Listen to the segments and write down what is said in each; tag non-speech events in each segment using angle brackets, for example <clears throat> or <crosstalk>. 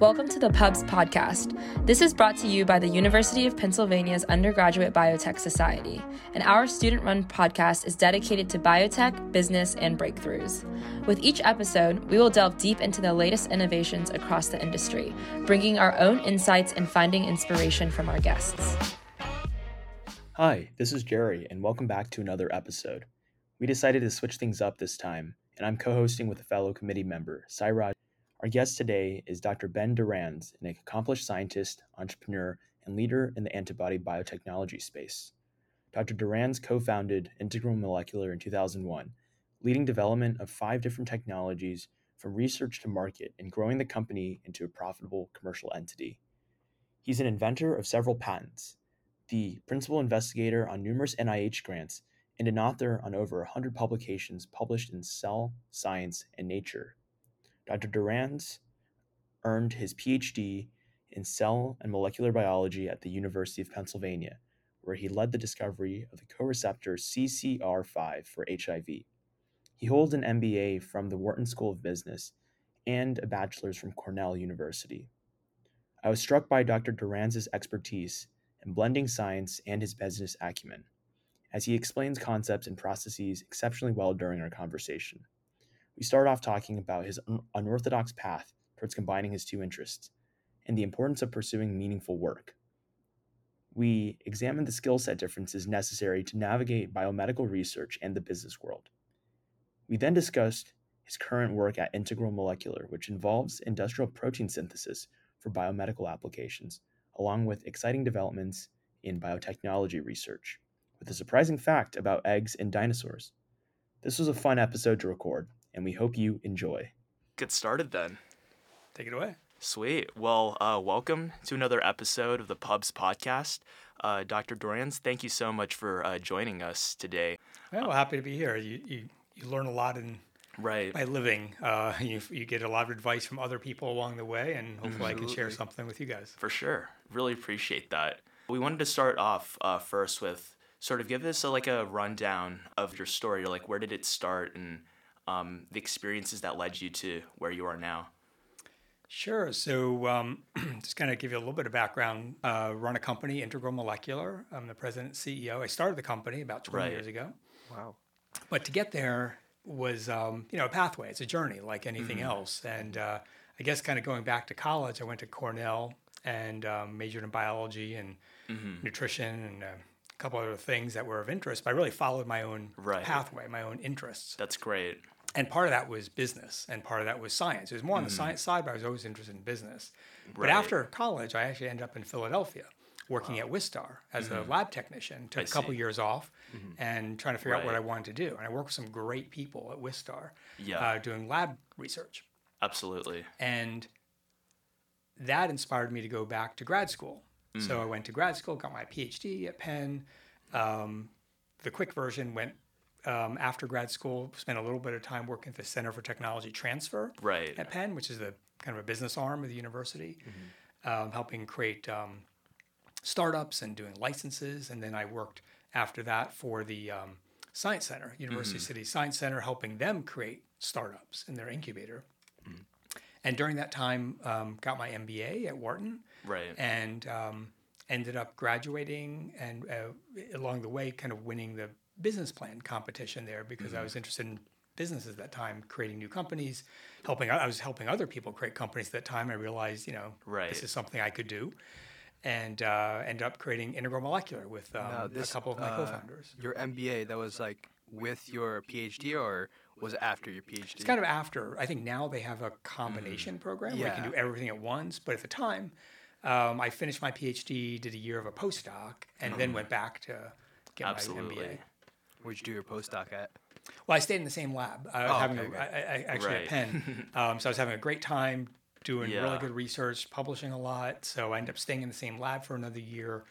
Welcome to the Pubs Podcast. This is brought to you by the University of Pennsylvania's Undergraduate Biotech Society, and our student run podcast is dedicated to biotech, business, and breakthroughs. With each episode, we will delve deep into the latest innovations across the industry, bringing our own insights and finding inspiration from our guests. Hi, this is Jerry, and welcome back to another episode. We decided to switch things up this time, and I'm co hosting with a fellow committee member, Sairaj. Our guest today is Dr. Ben Doranz, an accomplished scientist, entrepreneur, and leader in the antibody biotechnology space. Dr. Doranz co founded Integral Molecular in 2001, leading development of five different technologies from research to market and growing the company into a profitable commercial entity. He's an inventor of several patents, the principal investigator on numerous NIH grants, and an author on over 100 publications published in Cell, Science, and Nature. Dr. Doranz earned his PhD in cell and molecular biology at the University of Pennsylvania, where he led the discovery of the co-receptor CCR5 for HIV. He holds an MBA from the Wharton School of Business and a bachelor's from Cornell University. I was struck by Dr. Doranz's expertise in blending science and his business acumen, as he explains concepts and processes exceptionally well during our conversation. We start off talking about his un- unorthodox path towards combining his two interests and the importance of pursuing meaningful work. We examine the skill set differences necessary to navigate biomedical research and the business world. We then discussed his current work at Integral Molecular, which involves industrial protein synthesis for biomedical applications, along with exciting developments in biotechnology research, with a surprising fact about eggs and dinosaurs. This was a fun episode to record, and we hope you enjoy. Get started then. Take it away. Sweet. Well, uh, welcome to another episode of the Pubs Podcast. Uh, Dr. Doranz, thank you so much for uh, joining us today. Yeah, well, happy to be here. You, you, you learn a lot in Right. by living. Uh, you, you get a lot of advice from other people along the way, and hopefully I can share something with you guys. For sure. Really appreciate that. We wanted to start off uh, first with sort of give us a, like a rundown of your story. Like, where did it start and um, the experiences that led you to where you are now? Sure. So, um, <clears throat> just kind of give you a little bit of background. Uh, run a company, Integral Molecular. I'm the president and CEO. I started the company about 20 Right. years ago. Wow. but to get there was um, you know a pathway it's a journey like anything Mm-hmm. else and uh, i guess kind of going back to college i went to cornell and um, majored in biology and Mm-hmm. nutrition and uh, a couple other things that were of interest but i really followed my own Right. pathway my own interests That's great. And part of that was business and part of that was science it was more on the science side but i was always interested in business but Mm-hmm. After college i actually ended up in philadelphia working at wistar as a lab technician took Mm-hmm. I a couple see. years off and trying to figure out what i wanted to do and i worked with some great people at wistar Yeah. uh, doing lab research Absolutely. and that inspired me to go back to grad school. Mm. So I went to grad school, got my PhD at Penn. Um, the quick version went um, after grad school, spent a little bit of time working at the Center for Technology Transfer Right. at Penn, which is the kind of a business arm of the university, Mm-hmm. um, helping create um, startups and doing licenses. And then I worked after that for the um, Science Center, University Mm-hmm. City Science Center, helping them create startups in their incubator. Mm-hmm. And during that time, um, got my MBA at Wharton Right. and um, ended up graduating and uh, along the way kind of winning the business plan competition there because Mm-hmm. I was interested in businesses at that time, creating new companies, helping. I was helping other people create companies at that time. I realized, you know, Right. this is something I could do, and uh, ended up creating Integral Molecular with um, Now, this, a couple of my uh, co-founders. Your MBA, that was like with your PhD or was it after your PhD? It's kind of after. I think now they have a combination program where you can do everything at once. But at the time, um, I finished my PhD, did a year of a postdoc, and then went back to get my MBA. Where'd you do your postdoc at? Well, I stayed in the same lab. I was Oh, having okay, a, I, I, actually Right. at Penn, <laughs> um, so I was having a great time doing Yeah. really good research, publishing a lot. So I ended up staying in the same lab for another year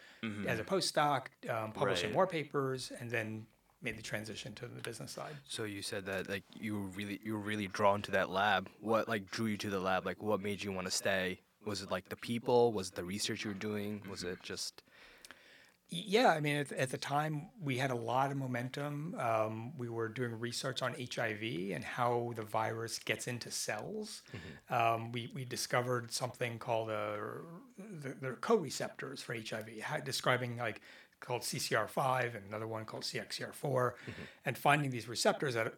as a postdoc, um, publishing Mm-hmm. Right. more papers, and then made the transition to the business side. So you said that like you were really you were really drawn to that lab. What like drew you to the lab? Like what made you want to stay? Was it like the people? Was it the research you were doing? Was it just Yeah, I mean, at, at the time, we had a lot of momentum. Um, we were doing research on HIV and how the virus gets into cells. Um, we, we discovered something called uh, the, the co-receptors for HIV, how, describing like called CCR5 and another one called CXCR4, and finding these receptors that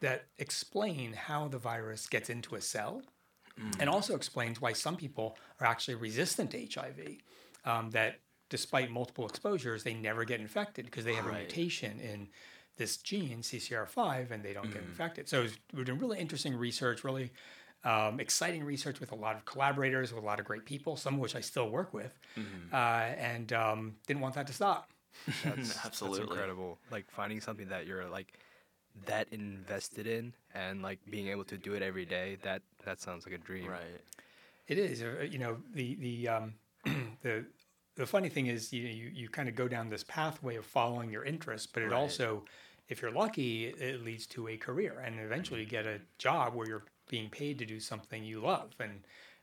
that explain how the virus gets into a cell, and also explains why some people are actually resistant to HIV. Um, that despite multiple exposures, they never get infected because they have a mutation in this gene CCR5 and they don't get infected. So it was, we're doing really interesting research, really um, exciting research with a lot of collaborators, with a lot of great people, some of which I still work with, uh, and um, didn't want that to stop. <laughs> That's, Absolutely. That's incredible. Like finding something that you're like that invested in and like being able to do it every day. That that sounds like a dream. Right. It is, uh, you know, the the um, <clears throat> the the funny thing is, you you, you kind of go down this pathway of following your interests, but it Right. also, if you're lucky, it leads to a career, and eventually you get a job where you're being paid to do something you love. And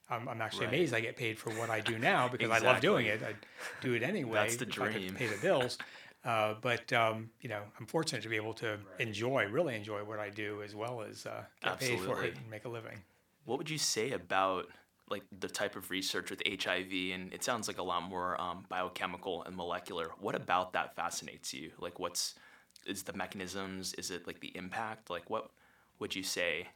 I'm, I'm actually Right. amazed I get paid for what I do now <laughs> because I love doing it. I do it <laughs> anyway. That's the dream. pay the bills. Uh, but um, you know, I'm fortunate to be able to enjoy, really enjoy what I do, as well as uh, get paid for it and make a living. What would you say about like the type of research with HIV and it sounds like a lot more um, biochemical and molecular. What about that fascinates you? Like what's is the mechanisms? Is it like the impact? Like what would you say?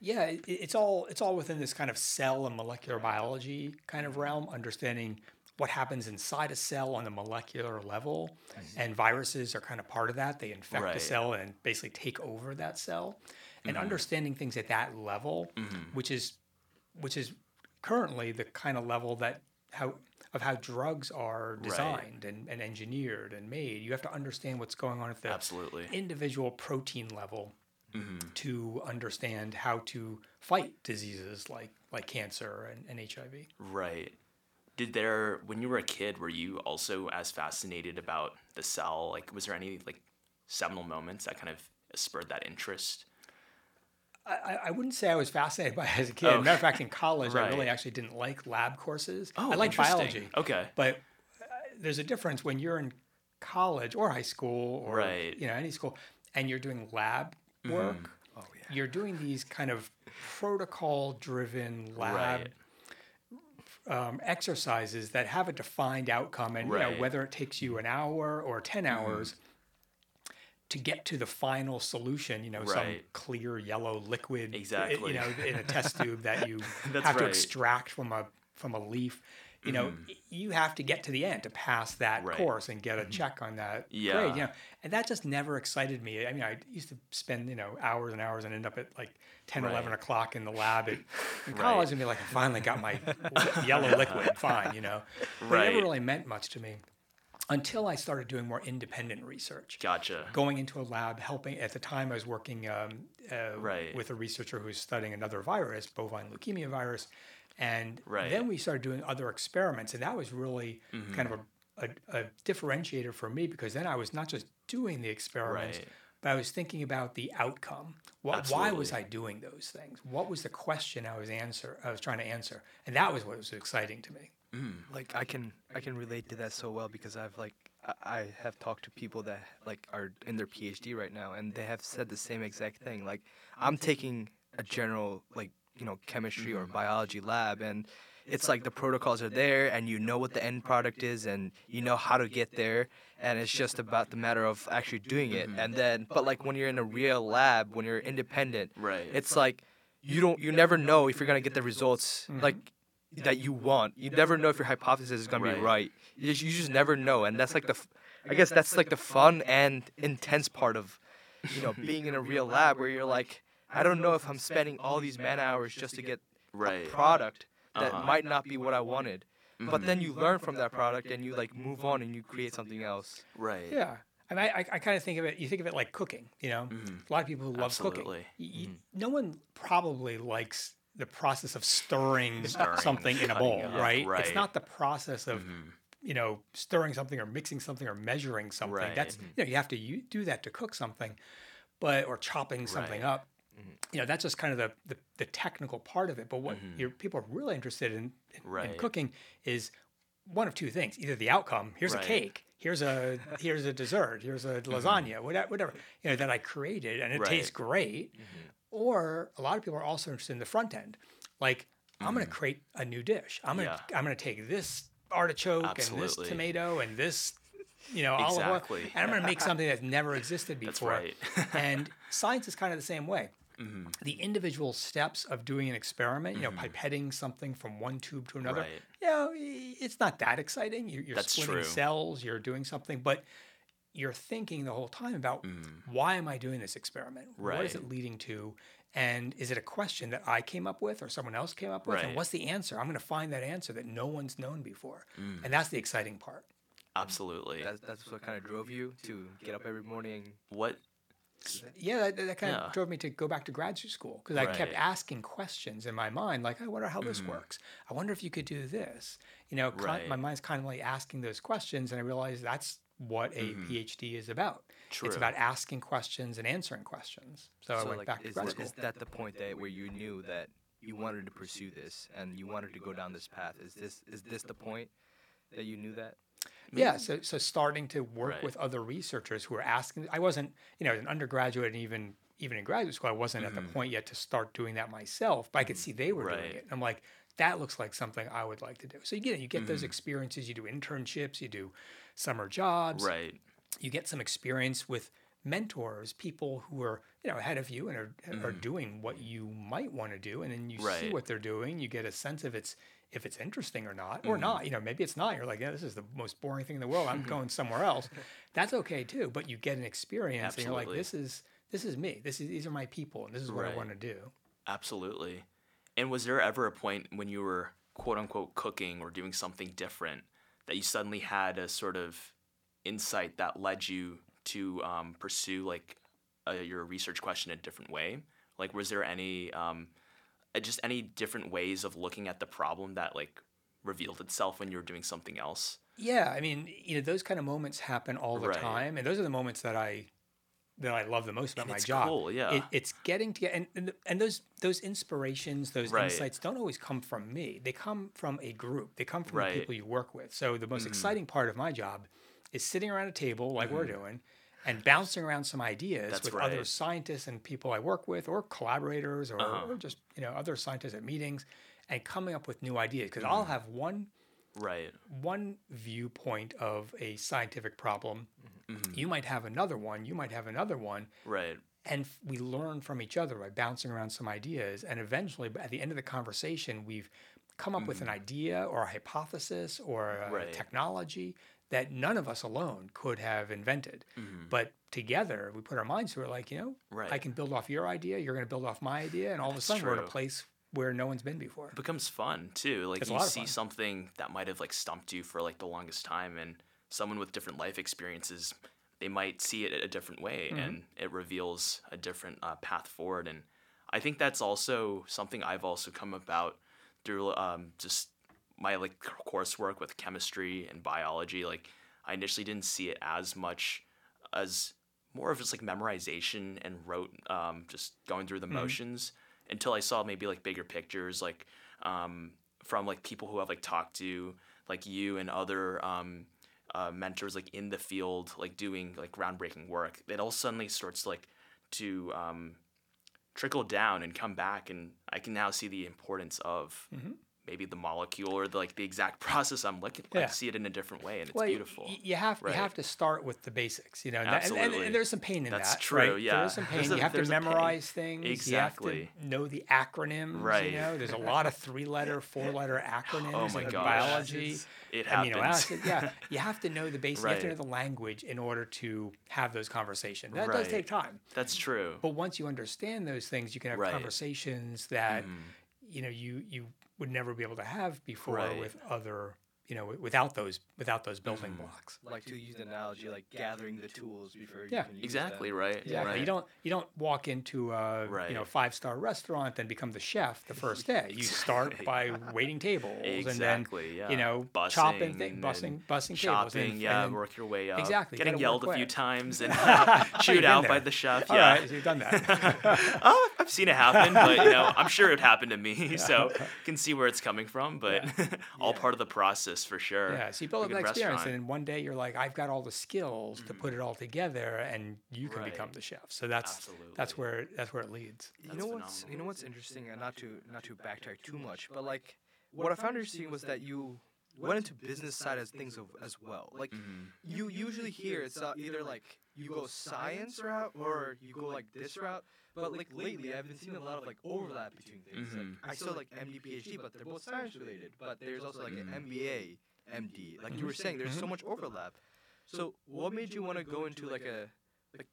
Yeah, it, it's all it's all within this kind of cell and molecular biology kind of realm, understanding what happens inside a cell on the molecular level, mm-hmm. and viruses are kind of part of that. They infect Right. the cell and basically take over that cell, and mm-hmm. understanding things at that level, mm-hmm. which is which is currently the kind of level that how of how drugs are designed and, and engineered and made. You have to understand what's going on at the Absolutely. individual protein level mm-hmm. to understand how to fight diseases like like cancer and, and HIV. Right. Did there when you were a kid were you also as fascinated about the cell? Like was there any like seminal moments that kind of spurred that interest? I, I- I wouldn't say I was fascinated by it as a kid. Oh. Matter of fact, in college, I really actually didn't like lab courses. Oh, I like interesting. biology, Okay. but uh, there's a difference when you're in college or high school or Right. Mm-hmm. you know any school, and you're doing lab work. Oh yeah. You're doing these kind of protocol-driven lab Right. um, exercises that have a defined outcome, and you know whether it takes you an hour or ten Mm-hmm. To get to the final solution. You know, some clear yellow liquid, Exactly. You know, in a test <laughs> tube that you have to extract from a from a leaf. You know, y- you have to get to the end to pass that Mm-hmm. Right. course and get a check on that Yeah. grade. You know, and that just never excited me. I mean, I used to spend you know hours and hours and end up at like 10, 11 o'clock in the lab at, in <laughs> Right. college and be like, I finally got my <laughs> yellow liquid, fine, you know. But it never really meant much to me until I started doing more independent research. Gotcha. Going into a lab, helping. At the time, I was working um, uh, Right. with a researcher who was studying another virus, bovine leukemia virus, and Right. Mm-hmm. then we started doing other experiments, and that was really kind of a, a, a differentiator for me because then I was not just doing the experiments, Right. but I was thinking about the outcome. What, why was I doing those things? What was the question I was answer I was trying to answer, and that was what was exciting to me. Mm. like I can I can relate to that so well because I've like I- I have talked to people that like are in their PhD right now and they have said the same exact thing. Like I'm taking a general like you know chemistry or mm-hmm. biology lab and it's like the protocols are there and you know what the end product is and you know how to get there and it's just about the matter of actually doing it. Mm-hmm. And then but like when you're in a real lab when you're independent Right. it's like you don't you never know if you're gonna get the results. Mm-hmm. Like that you want. You never know if your hypothesis is gonna be Right. right. You just, you just never know, and that's like the, I guess that's like the fun and intense part of, you know, <laughs> being in a real lab where you're like, I don't know if I'm spending all these man hours just to get Right. a product that Uh-huh. might not be what I wanted. But then you learn from that product and you like move on and you create something else. Right. Yeah. I mean, I, I kind of think of it. You think of it like cooking. You know, a lot of people who love cooking. Absolutely. Y- y- No one probably likes the process of stirring, Stirring, something in a bowl, right? right. It's not the process of mm-hmm. you know stirring something or mixing something or measuring something. Right. That's you know you have to you do that to cook something, but or chopping something Right. up. Mm-hmm. You know, that's just kind of the, the, the technical part of it. But what mm-hmm. your people are really interested in, in, in cooking is one of two things: either the outcome, here's a cake, here's a here's a dessert, here's a lasagna, whatever, whatever you know that I created, and it tastes great. Or a lot of people are also interested in the front end, like I'm going to create a new dish. I'm going to Yeah. I'm going to take this artichoke and this tomato and this you know olive oil, Exactly. and I'm going to make something that's never existed <laughs> before. That's right. <laughs> and science is kind of the same way. Mm-hmm. The individual steps of doing an experiment, you know, pipetting something from one tube to another, Right. you know, it's not that exciting. You're, you're splitting true. cells, you're doing something, but you're thinking the whole time about why am I doing this experiment? What is Mm. It leading to? And is it a question that I came up with or someone else came up with? And what's the answer? I'm going to find that answer that no one's known before. Mm. And that's the exciting part. Absolutely. That's, that's what kind of drove you to get up every morning. What? Yeah, that, that kind Yeah. of drove me to go back to graduate school because I kept asking questions in my mind, like, I wonder how this works. I wonder if you could do this. You know, con- my. Right. mind's constantly asking those questions, and I realized that's what a PhD is about. Mm-hmm. True. It's about asking questions and answering questions. So, I went like, back to grad that- school. is that the point that where you knew that you wanted to pursue this and you wanted to go down this path? Is this is this the point that you knew that? Yeah, so so starting to work Right. with other researchers who are asking. I wasn't, you know, as an undergraduate and even even in graduate school, I wasn't at the point yet to start doing that myself. But I could see they were doing Mm-hmm. Right. it. I'm like, that looks like something I would like to do. So you get you get Mm-hmm. those experiences. You do internships. You do summer jobs. Right. You get some experience with mentors, people who are you know ahead of you and are are doing what you might want to do, and then you see Mm-hmm. What they're doing. You get a sense of it's if it's interesting or not, Mm-hmm. or not. You know, maybe it's not. You're like, yeah, this is the most boring thing in the world. I'm <laughs> going somewhere else. That's okay too. But you get an experience, and you're like, this is this is me. This is these are my people, and this is what I want to do. Absolutely. And was there ever a point when you were quote unquote cooking or doing something different that you suddenly had a sort of insight that led you to um, pursue like uh, your research question in a different way? Like, was there any um, uh, just any different ways of looking at the problem that like revealed itself when you were doing something else? Yeah, I mean, you know, those kind of moments happen all the Right. time, and those are the moments that I that I love the most about And my job. cool, yeah. It, it's getting to and, and and those those inspirations, those Right. insights don't always come from me. They come from a group. They come from Right. the people you work with. So the most Mm-hmm. exciting part of my job is sitting around a table like we're doing and bouncing around some ideas That's with other scientists and people I work with or collaborators or, Uh-huh. or just, you know, other scientists at meetings and coming up with new ideas because I'll Mm-hmm. have one Right. one viewpoint of a scientific problem. Mm-hmm. You might have another one, you might have another one, Right. and f- we learn from each other by bouncing around some ideas. And eventually, at the end of the conversation, we've come up with an idea or a hypothesis or a Mm-hmm. Right. technology that none of us alone could have invented. But together, we put our minds to it like, you know, right. I Mm-hmm. Can build off your idea, you're going to build off my idea, and all of a sudden, we're in a place where no one's been before. It becomes fun too. Like It's you see fun. something that might have like stumped you for like the longest time, and someone with different life experiences, they might see it a different way, Mm-hmm. and it reveals a different uh, path forward. And I think that's also something I've also come about through um, just my like coursework with chemistry and biology. Like I initially didn't see it as much as more of just like memorization and rote um, just going through the motions until I saw maybe like bigger pictures like um, from like people who have like talked to like you and other um, uh, mentors like in the field like doing like groundbreaking work it all suddenly starts like to um, trickle down and come back and I can now see the importance of maybe the molecule or the, like the exact <laughs> process I'm looking like Yeah. see it in a different way and it's Well, beautiful y- You have Right. you have to start with the basics, you know. and that- and- and- Absolutely. And, there's some pain in That's that. That's true, right? Yeah. is some <laughs> pain. There's a- you have to there's pain. memorize things. Exactly. You have to know the acronyms. Right. You know, there's a lot of three-letter, four-letter acronyms Oh my in gosh. biology. it amino acid. Yeah, <laughs> you have to know the basics. Right. You have to know the language in order to have those conversations. That does take time. that's true But once you understand those things, you can have Right. conversations that mm-hmm. you know you you would never be able to have before Right. with other you know without those without those building Mm-hmm. blocks. Like to use the analogy, like gathering the tools before Yeah. you can use exactly them. right Exactly. right You don't you don't walk into a you know five star restaurant and become the chef the first <laughs> day. You start by waiting tables Exactly, and yeah. then you know Bussing chopping thing, and bussing bussing shopping, tables. And, yeah, and then- work your way up. Exactly, Getting yelled a few way. times and <laughs> <laughs> Oh, chewed been out by the chef. All yeah. right, so you've done that. oh, I've I've seen it happen, but you know, I'm sure it happened to me, so can see where it's coming from. But all part of the process for sure. Yeah, so you build up that experience, restaurant. and then one day you're like, I've got all the skills to put it all together, and you can become the chef. So that's that's where that's where it leads. you That's know what's you know what's interesting, and not to not to backtrack too much, but like what I found interesting was that you went into business side as things of, as well. Like Mm-hmm. you usually hear it's uh, either like you go science route or you go like this route. But like lately, I've been seeing a lot of like overlap between things. Mhm. Like I saw like MD, PhD, but they're both science related. But there's also like an MBA, MD. Like you were saying, there's so much overlap. So what made you want to go into like a like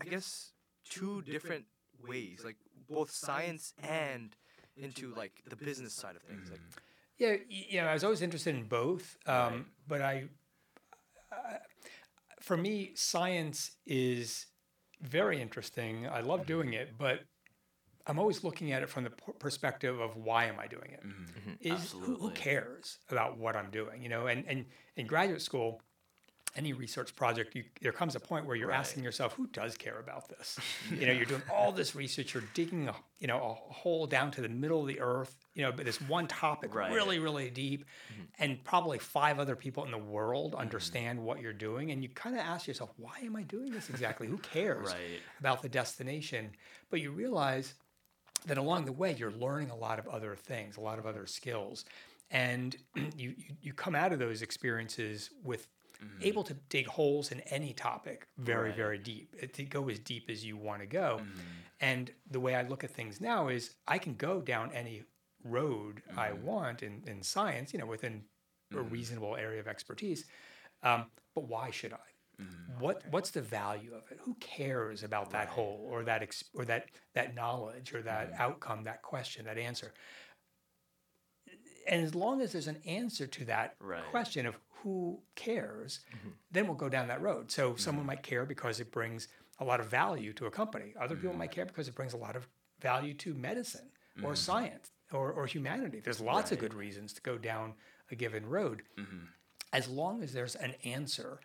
I guess two different ways, like both science and into like the business side of things. Like Yeah, y- you know, I was always interested in both, um, but I, for me, science is very interesting. I love mm-hmm. doing it, but I'm always looking at it from the p- perspective of why am I doing it? Mm-hmm. Is who, who cares about what I'm doing? You know, and and in graduate school, any research project, you, there comes a point where you're Right. asking yourself, who does care about this? <laughs> You know, you're doing all this research, you're digging, a, you know, a hole down to the middle of the earth, you know, but this one topic Right. really, really deep, mm-hmm. and probably five other people in the world mm-hmm. understand what you're doing, and you kind of ask yourself, why am I doing this exactly? Who cares Right. about the destination? But you realize that along the way you're learning a lot of other things, a lot of other skills, and <clears throat> you, you come out of those experiences with Mm-hmm. able to dig holes in any topic very Right. very deep uh, to go as deep as you want to go. Mm-hmm. And the way I look at things now is I can go down any road I mm-hmm. want in, in science, you know, within a reasonable area of expertise. Um, but why should I? What what's the value of it? Who cares about that hole or that ex- or that that knowledge or that outcome, that question, that answer? And as long as there's an answer to that Right. question of who cares, mm-hmm. then we'll go down that road. So mm-hmm. someone might care because it brings a lot of value to a company. Other people mm-hmm. might care because it brings a lot of value to medicine or science or, or humanity. There's lots of good reasons to go down a given road. As long as there's an answer,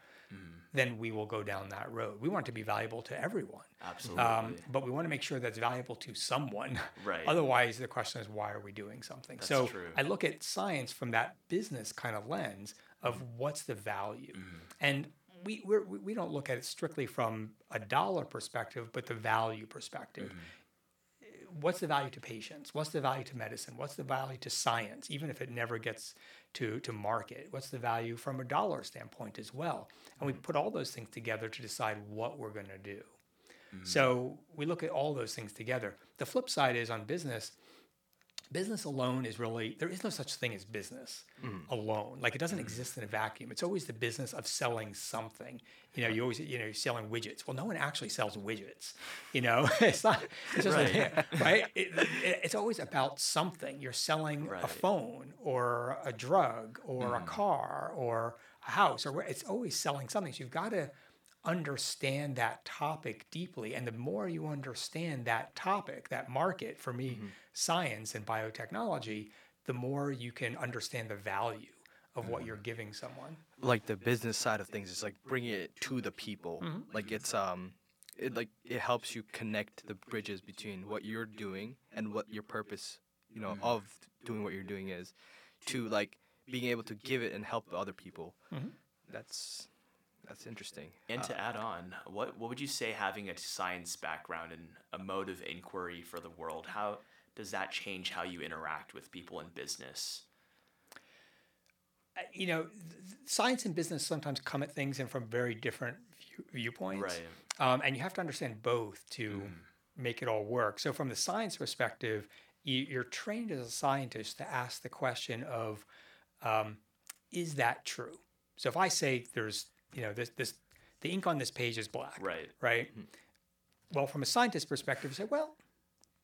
then we will go down that road. We want it to be valuable to everyone. Um, Absolutely. Um, but we want to make sure that's valuable to someone. Right. <laughs> Otherwise, the question is, why are we doing something? That's so true. I look at science from that business kind of lens of Mm-hmm. what's the value, and we we're, we don't look at it strictly from a dollar perspective, but the value perspective. Mm-hmm. What's the value to patients? What's the value to medicine? What's the value to science, even if it never gets to, to market? What's the value from a dollar standpoint as well? And we put all those things together to decide what we're going to do. So we look at all those things together. The flip side is on business, business alone is really, there is no such thing as business mm-hmm. alone. Like it doesn't mm-hmm. exist in a vacuum. It's always the business of selling something. You know, you always, you know, you're selling widgets. Well, no one actually sells widgets. You know, <laughs> it's not, it's just, right? right? It, it- it's always about something. You're selling a phone or a drug or a mm-hmm. car or a house or it's always selling something. So you've got to understand that topic deeply. And the more you understand that topic, that market, for me, mm-hmm. science and biotechnology, the more you can understand the value of what you're mm-hmm. giving someone. like the business side of things is like bringing it to the people. Mm-hmm. Like it's um, it like it helps you connect the bridges between what you're doing and what your purpose, you know, of doing what you're doing is, to like being able to give it and help the other people. That's that's interesting. And Uh, to add on, what what would you say having a science background and a mode of inquiry for the world? How does that change how you interact with people in business? Uh, You know, science and business sometimes come at things in from very different view- viewpoints. Right. Um, and you have to understand both to make it all work. So, from the science perspective, you, you're trained as a scientist to ask the question of, um, is that true? So, if I say there's, you know, this, this, the ink on this page is black, Right. right? Well, from a scientist perspective, you say, well,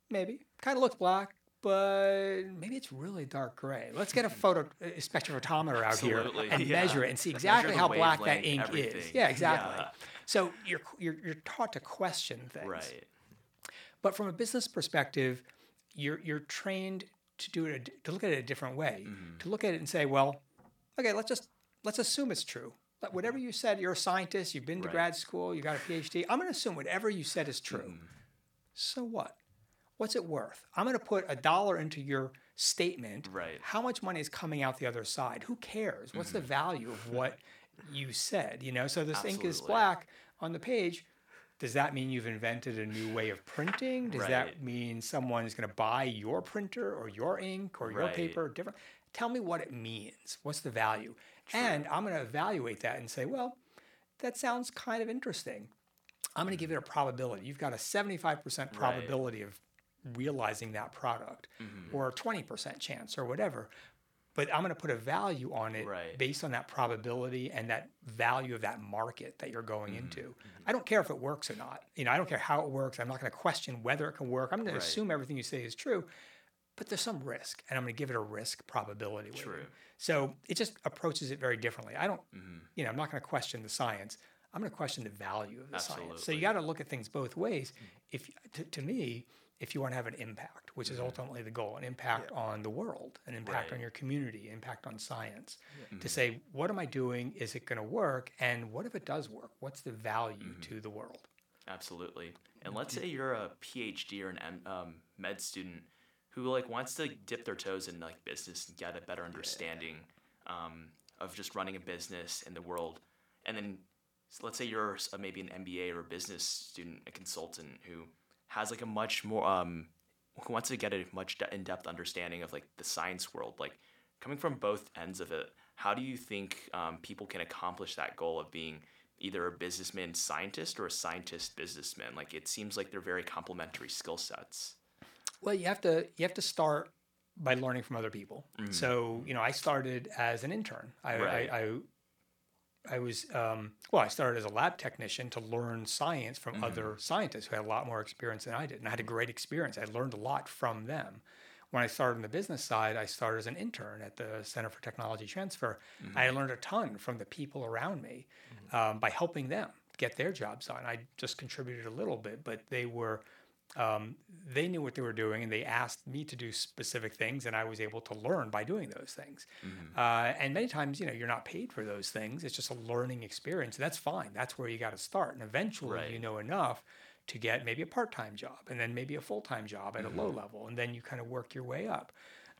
maybe kind of looks black, but maybe it's really dark gray. Let's get a photo uh, a spectrophotometer out here and yeah. measure it and see exactly how black that ink is. Yeah, exactly. Yeah. So you're, you're you're taught to question things. Right. But from a business perspective, you're you're trained to do it a- to look at it a different way. Mm-hmm. To look at it and say, well, okay, let's just let's assume it's true. Whatever you said, you're a scientist, you've been to Right. grad school, you got a PhD. I'm going to assume whatever you said is true. Mm-hmm. So what? what's it worth? I'm going to put a dollar into your statement. Right. How much money is coming out the other side? Who cares? What's the value of what <laughs> you said? You know, so this ink is black on the page. Does that mean you've invented a new way of printing? Does Right. that mean someone is going to buy your printer or your ink or your paper? Different. Tell me what it means. What's the value? And I'm going to evaluate that and say, well, that sounds kind of interesting. I'm going to give it a probability. You've got a 75% probability of realizing that product Mm-hmm. or a 20% chance or whatever. But I'm going to put a value on it Right. based on that probability and that value of that market that you're going Mm-hmm. into. I don't care if it works or not. You know, I don't care how it works. I'm not going to question whether it can work. I'm going to Right. assume everything you say is true. But there's some risk, and I'm going to give it a risk probability. weighting. True. So it just approaches it very differently. I don't, Mm-hmm. you know, I'm not going to question the science. I'm going to question the value of the science. So you got to look at things both ways. If to, to me, if you want to have an impact, which is ultimately the goal, an impact on the world, an impact on Mm-hmm. Your community, impact on science, to say, what am I doing? Is it going to work? And what if it does work? What's the value Mm-hmm. to the world? Absolutely. And let's say you're a PhD or an M, um, med student who like wants to dip their toes in like business and get a better understanding um, of just running a business in the world. And then so let's say you're uh, maybe an MBA or a business student, a consultant who has like a much more um, who wants to get a much de- in-depth understanding of like the science world. Like coming from both ends of it, how do you think um, people can accomplish that goal of being either a businessman scientist or a scientist businessman? Like it seems like they're very complementary skill sets. Well, you have to you have to start by learning from other people. So you know, I started as an intern. I Mm. Right. I, I, I was um, well, I started as a lab technician to learn science from other Mm-hmm. scientists who had a lot more experience than I did, and I had a great experience. I learned a lot from them. When I started on the business side, I started as an intern at the Center for Technology Transfer. Mm-hmm. I learned a ton from the people around me um, by helping them get their jobs on. I just contributed a little bit, but they were um, they knew what they were doing and they asked me to do specific things and i was able to learn by doing those things. Uh, and many times you know you're not paid for those things. It's just a learning experience. And that's fine. That's where you got to start. And eventually you know enough to get maybe a part-time job and then maybe a full-time job at a low level. And then you kind of work your way up.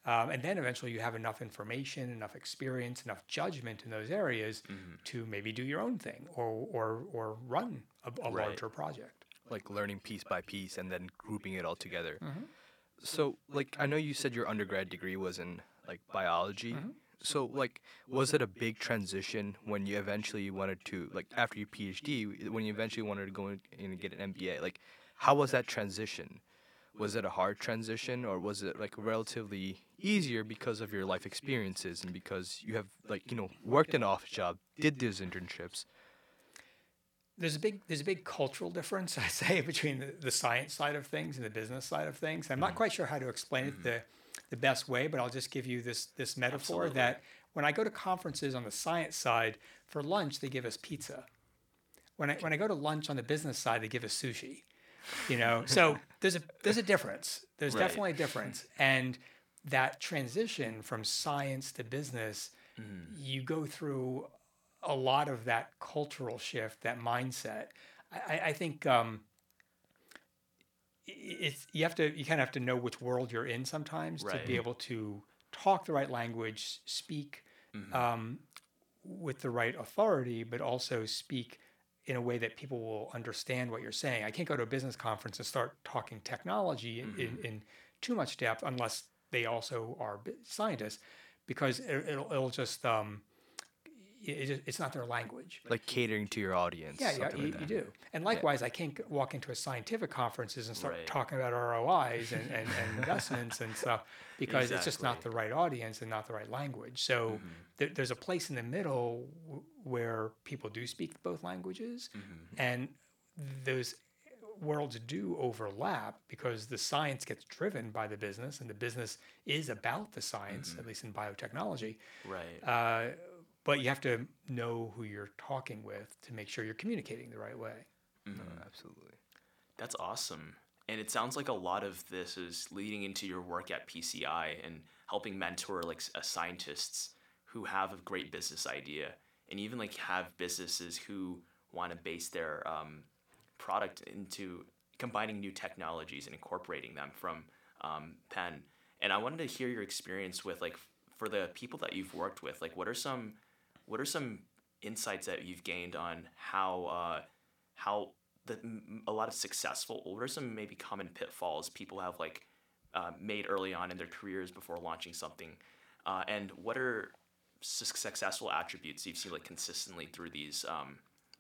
Um, and then eventually you have enough information enough experience enough judgment in those areas to maybe do your own thing or or, or run a, a Right. larger project like learning piece by piece and then grouping it all together. Mm-hmm. So, like, I know you said your undergrad degree was in like biology. Mm-hmm. So, like, was it a big transition when you eventually wanted to, like, after your PhD, when you eventually wanted to go in and get an MBA? Like, how was that transition? Was it a hard transition, or was it like relatively easier because of your life experiences and because you have, like, you know, worked an office job, did those internships? There's a big there's a big cultural difference <laughs> I say between the, the science side of things and the business side of things. I'm not mm. quite sure how to explain it the mm. the best way, but I'll just give you this this metaphor Absolutely. that when I go to conferences on the science side for lunch they give us pizza. When I when I go to lunch on the business side they give us sushi. You know, so <laughs> there's a there's a difference. There's Right. definitely a difference, and that transition from science to business, mm. you go through a lot of that cultural shift, that mindset. I, I- think um, it's you have to you kind of have to know which world you're in sometimes to be able to talk the right language, speak um, with the right authority, but also speak in a way that people will understand what you're saying. I can't go to a business conference and start talking technology in, in, in too much depth unless they also are scientists, because it, it'll, it'll just um, it, it, it's not their language. Like catering to your audience? Yeah, yeah, you, like you do. And likewise, I can't walk into a scientific conferences and start Right. talking about ROIs and, and, and <laughs> investments and stuff because it's just not the right audience and not the right language. So mm-hmm. there, there's a place in the middle w- where people do speak both languages, mm-hmm. and those worlds do overlap because the science gets driven by the business, and the business is about the science, mm-hmm. at least in biotechnology. Right. Uh, but you have to know who you're talking with to make sure you're communicating the right way. No, absolutely. That's awesome. And it sounds like a lot of this is leading into your work at PCI and helping mentor like s- uh, scientists who have a great business idea and even like have businesses who want to base their um, product into combining new technologies and incorporating them from um, Penn. And I wanted to hear your experience with like f- for the people that you've worked with. Like, what are some what are some insights that you've gained on how uh, how the a lot of successful what are some maybe common pitfalls people have like uh, made early on in their careers before launching something, uh, and what are su- successful attributes you've seen like consistently through these um,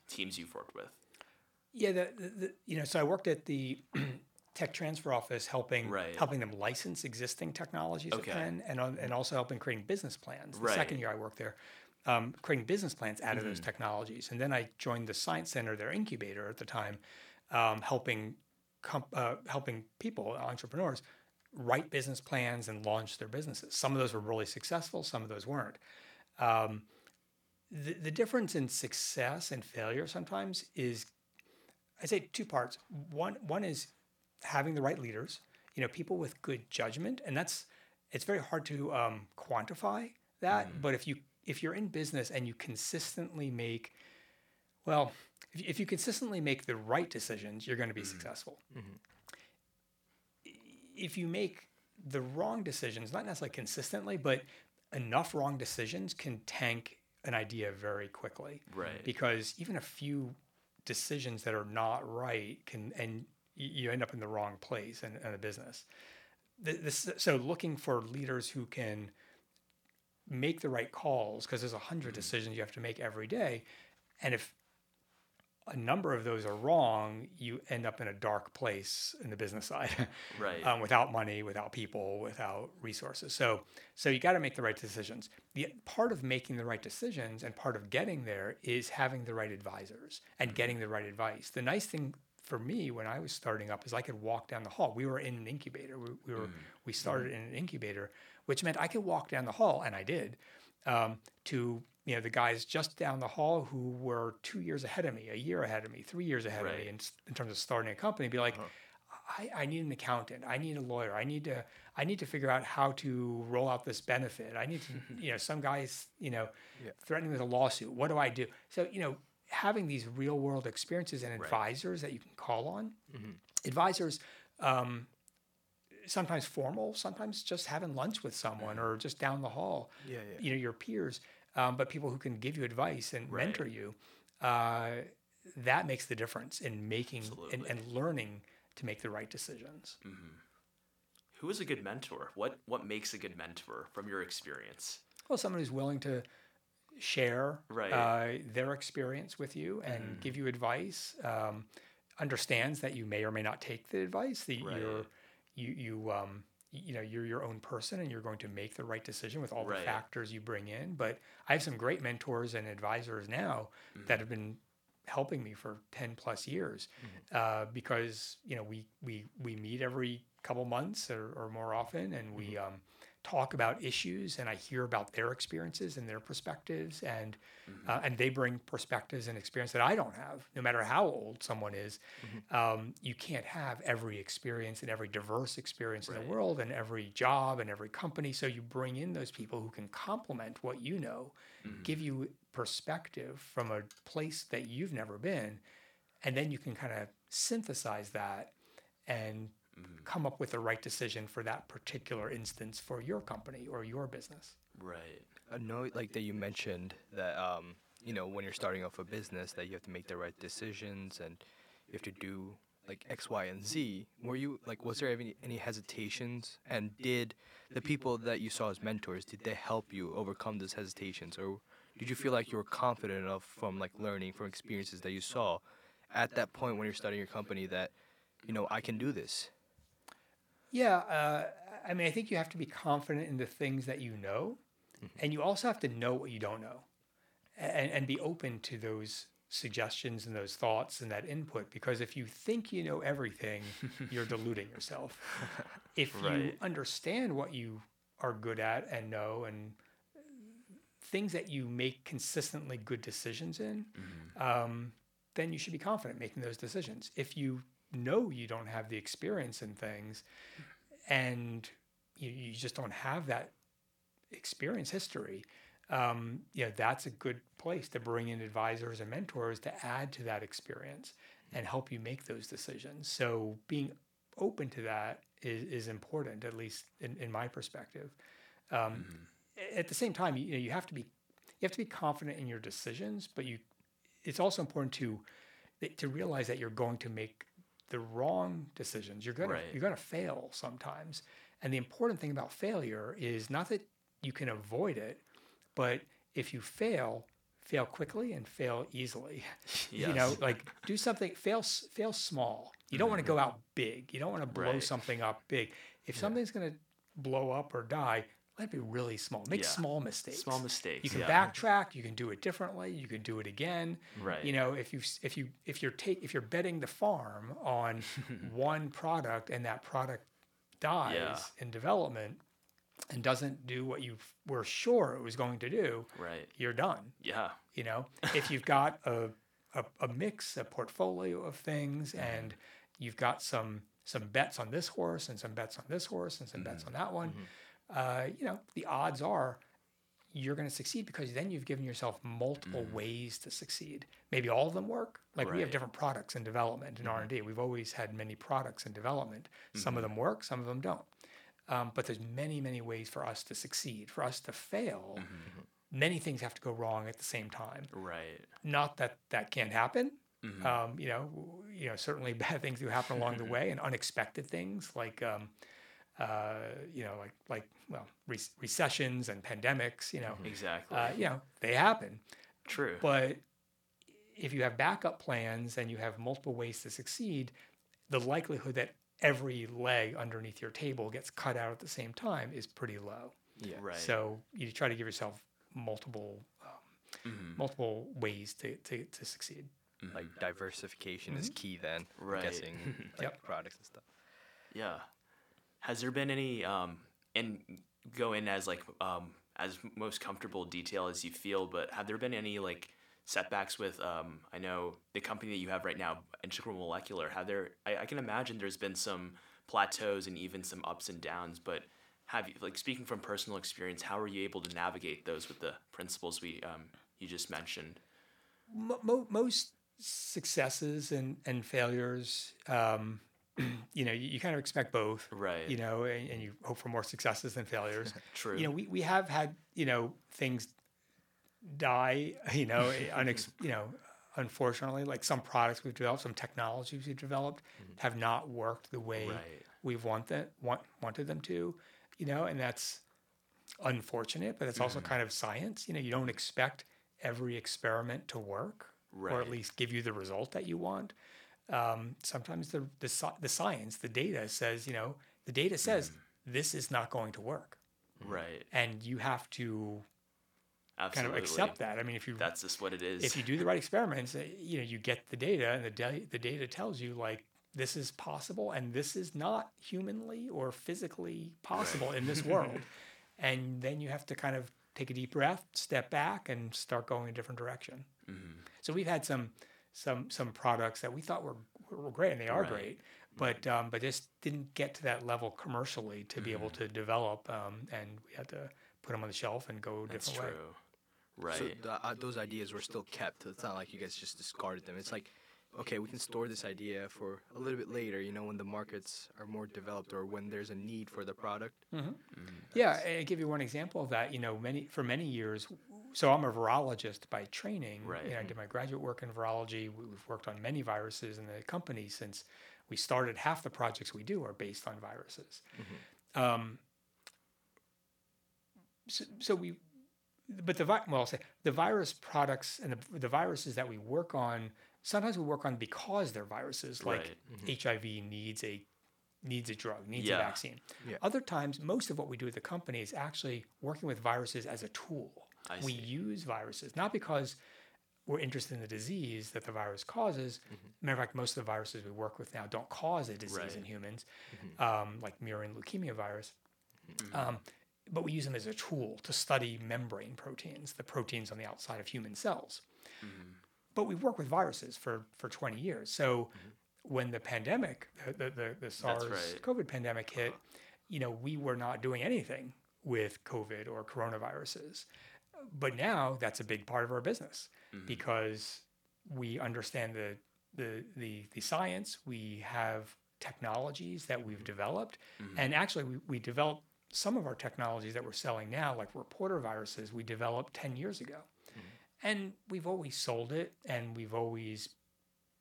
teams you've worked with? Yeah, the, the, the you know, so I worked at the <clears throat> tech transfer office helping Right. helping them license existing technologies Okay. at Penn and and also helping creating business plans. The Right. second year I worked there, um, creating business plans out of Mm-hmm. those technologies, and then I joined the Science Center, their incubator at the time, um, helping comp- uh, helping people, entrepreneurs, write business plans and launch their businesses. Some of those were really successful, some of those weren't. Um, the, the difference in success and failure sometimes is I say two parts. One one is having the right leaders, you know, people with good judgment, and that's it's very hard to um, quantify that. But if you if you're in business and you consistently make, well, if, if you consistently make the right decisions, you're going to be mm-hmm. successful. Mm-hmm. If you make the wrong decisions, not necessarily consistently, but enough wrong decisions can tank an idea very quickly Right. because even a few decisions that are not right can and you end up in the wrong place in, in a business Th- this, so looking for leaders who can make the right calls because there's a 100 mm. decisions you have to make every day and if a number of those are wrong you end up in a dark place in the business side <laughs> Right. um, without money, without people, without resources. So, so you got to make the right decisions. The part of making the right decisions and part of getting there is having the right advisors and mm-hmm. getting the right advice. The nice thing for me when I was starting up is I could walk down the hall. We were in an incubator. We, we were mm. we mm-hmm. started in an incubator, which meant I could walk down the hall, and I did, um, to you know the guys just down the hall who were two years ahead of me, a year ahead of me, three years ahead of me in, in terms of starting a company. Be like, I, I need an accountant. I need a lawyer. I need to I need to figure out how to roll out this benefit. I need to <laughs> you know some guys you know Yeah. threatening with a lawsuit. What do I do? So you know having these real world experiences and advisors that you can call on. Advisors. Um, Sometimes formal, sometimes just having lunch with someone or just down the hall. Yeah, yeah. You know your peers, um, but people who can give you advice and Right. mentor you. Uh, that makes the difference in making and, and learning to make the right decisions. Who is a good mentor? What what makes a good mentor from your experience? Well, someone who's willing to share Right. uh, their experience with you and give you advice, um, understands that you may or may not take the advice. That Right. you're you you um, you know you're your own person and you're going to make the right decision with all Right. the factors you bring in. But I have some great mentors and advisors now that have been helping me for 10 plus years uh, because you know we we we meet every couple months or, or more often and we um, talk about issues and I hear about their experiences and their perspectives and uh, and they bring perspectives and experience that I don't have no matter how old someone is. Um, you can't have every experience and every diverse experience in the world and every job and every company. So you bring in those people who can complement what you know give you perspective from a place that you've never been and then you can kind of synthesize that and come up with the right decision for that particular instance for your company or your business. Right. I know, like that you mentioned that um, you know when you're starting off a business that you have to make the right decisions and you have to do like X, Y, and Z. Were you like was there any any hesitations? And did the people that you saw as mentors did they help you overcome those hesitations, or did you feel like you were confident enough from like learning from experiences that you saw at that point when you're starting your company that you know I can do this? Yeah, uh, I mean, I think you have to be confident in the things that you know, and you also have to know what you don't know, and, and be open to those suggestions and those thoughts and that input. Because if you think you know everything, <laughs> you're deluding yourself. If you understand what you are good at and know, and things that you make consistently good decisions in, um, then you should be confident making those decisions. If you know you don't have the experience in things and you, you just don't have that experience history, um, you know, that's a good place to bring in advisors and mentors to add to that experience and help you make those decisions. So being open to that is, is important, at least in, in my perspective. Um, At the same time, you know, you have to be you have to be confident in your decisions, but you it's also important to to realize that you're going to make the wrong decisions. You're gonna Right. you're gonna fail sometimes. And the important thing about failure is not that you can avoid it, but if you fail, fail quickly and fail easily. Yes. <laughs> You know, like do something fail fail small. You don't want to mm-hmm. go out big. You don't want to blow Right. something up big. If something's going to blow up or die, it be really small. Make Yeah. small mistakes. Small mistakes. You can yeah. backtrack. You can do it differently. You can do it again. Right. You know, if you if you if you're take if you're betting the farm on <laughs> one product and that product dies Yeah. in development and doesn't do what you were sure it was going to do, Right. you're done. Yeah. You know, <laughs> if you've got a, a, a mix, a portfolio of things, mm-hmm. and you've got some some bets on this horse and some bets on this horse and some bets mm-hmm. on that one, mm-hmm. Uh, you know, the odds are you're going to succeed because then you've given yourself multiple ways to succeed. Maybe all of them work. Like we have different products in development in R and D. We've always had many products in development. Some of them work, some of them don't. Um, but there's many, many ways for us to succeed. For us to fail, many things have to go wrong at the same time. Right. Not that that can't happen. Um, you know, you know, certainly <laughs> bad things do happen along the <laughs> way, and unexpected things like, um, uh, you know, like like well, re- recessions and pandemics. You know, Exactly. uh, you know, they happen. True. But if you have backup plans and you have multiple ways to succeed, the likelihood that every leg underneath your table gets cut out at the same time is pretty low. Yeah. right. So you try to give yourself multiple um, Mhm. multiple ways to, to, to succeed. Like diversification is key then. I'm Right. guessing <laughs> like Yep. products and stuff. Yeah. Has there been any um and go in as like um as most comfortable detail as you feel, but have there been any like setbacks with um I know the company that you have right now, Integral Molecular, have there I, I can imagine there's been some plateaus and even some ups and downs, but have you like speaking from personal experience, how are you able to navigate those with the principles we um you just mentioned? Mo- mo- most successes and, and failures, um, <clears throat> you know, you, you kind of expect both. Right. You know, and, and you hope for more successes than failures. True. <laughs> You know, we, we have had, you know, things die, <laughs> you know, eh, unex- <laughs> you know, unfortunately, like some products we've developed, some technologies we've developed mm-hmm. have not worked the way Right. we've want that, want, wanted them to, you know, and that's unfortunate, but it's also mm-hmm. kind of science. You know, you don't expect every experiment to work or at least give you the result that you want. Um, sometimes the, the, the science, the data says, you know, the data says this is not going to work. Right. And you have to kind of accept that. I mean, if you That's just what it is. if you do the right experiments, uh, you know, you get the data, and the da- the data tells you like this is possible, and this is not humanly or physically possible in this world. <laughs> and then you have to kind of take a deep breath, step back, and start going a different direction. Mm-hmm. So we've had some some some products that we thought were were great, and they are Right. great. But um, but just didn't get to that level commercially to be Mm-hmm. able to develop, um, and we had to put them on the shelf and go a That's different true. way. Right. So the, uh, those ideas were still kept. It's not like you guys just discarded them. It's like, okay, we can store this idea for a little bit later. You know, when the markets are more developed or when there's a need for the product. Mm-hmm. Mm-hmm. Yeah, I'll give you one example of that. You know, many for many years. So I'm a virologist by training. Right. You know, I did my graduate work in virology. We- We've worked on many viruses in the company since we started. Half the projects we do are based on viruses. Mm-hmm. Um, so, so we, but the vi- well, I'll say the virus products and the, the viruses that we work on. Sometimes we work on because they're viruses. Like HIV needs a needs a drug, needs Yeah. a vaccine. Yeah. Other times, most of what we do at the company is actually working with viruses as a tool. I we see. use viruses not because we're interested in the disease that the virus causes. Matter of fact, most of the viruses we work with now don't cause a disease Mm-hmm. Right. Mm-hmm. in humans, um, like murine leukemia virus. Um, but we use them as a tool to study membrane proteins, the proteins on the outside of human cells. Mm-hmm. But we've worked with viruses for, for 20 years. So when the pandemic, the, the, the, the SARS Mm-hmm. right. COVID pandemic hit, you know, we were not doing anything with COVID or coronaviruses. But now that's a big part of our business Mm-hmm. because we understand the the the the science, we have technologies that we've developed, Mhm. and actually we, we developed some of our technologies that we're selling now, like reporter viruses, we developed ten years ago, and we've always sold it, and we've always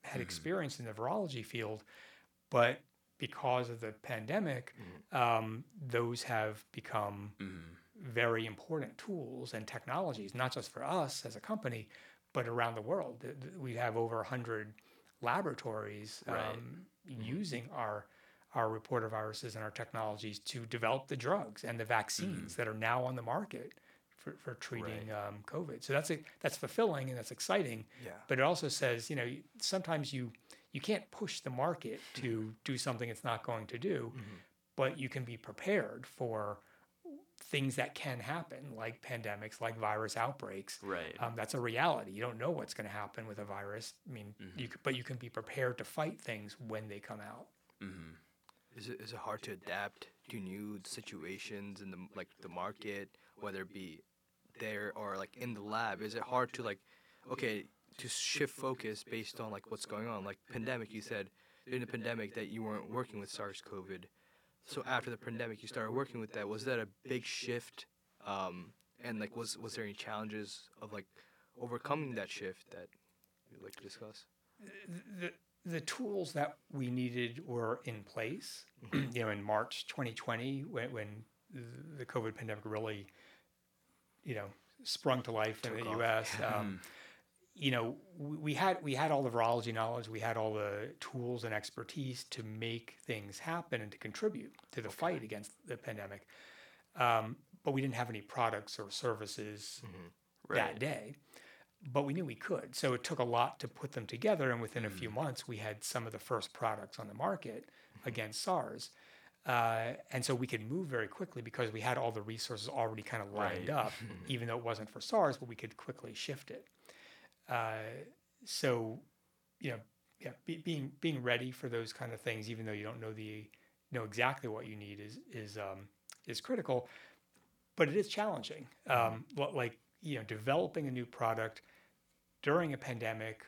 had Mhm. experience in the virology field, but because of the pandemic, um, those have become Mhm. very important tools and technologies, not just for us as a company, but around the world. We have over 100 laboratories Right. um, using our our reporter viruses and our technologies to develop the drugs and the vaccines that are now on the market for, for treating um, COVID. So that's a, that's fulfilling and that's exciting. Yeah. But it also says, you know, sometimes you you can't push the market to do something it's not going to do, but you can be prepared for things that can happen, like pandemics, like virus outbreaks. Right. Um, that's a reality. You don't know what's going to happen with a virus. I mean, you but you can be prepared to fight things when they come out. mm-hmm. Is it is it hard to adapt to new situations in the like the market, whether it be there or like in the lab? Is it hard to like, okay, to shift focus based on like what's going on? Like pandemic, you said in the pandemic that you weren't working with SARS COVID. So after the pandemic, you started working with that. Was that a big shift? Um, and like, was was there any challenges of like overcoming that shift that you'd like to discuss? the the tools that we needed were in place. you know, in March 2020, when, when the COVID pandemic really, you know, sprung to life in the off. U.S. Um, you know, we we had we had all the virology knowledge, we had all the tools and expertise to make things happen and to contribute to the fight against the pandemic. Um, but we didn't have any products or services Right. that day. But we knew we could. So it took a lot to put them together. And within a few months, we had some of the first products on the market against SARS. Uh, and so we could move very quickly because we had all the resources already kind of lined Right. up, <laughs> even though it wasn't for SARS, but we could quickly shift it. Uh, so, you know, yeah, be, being being ready for those kind of things, even though you don't know the know exactly what you need, is is um, is critical. But it is challenging. Um, li- like you know, developing a new product during a pandemic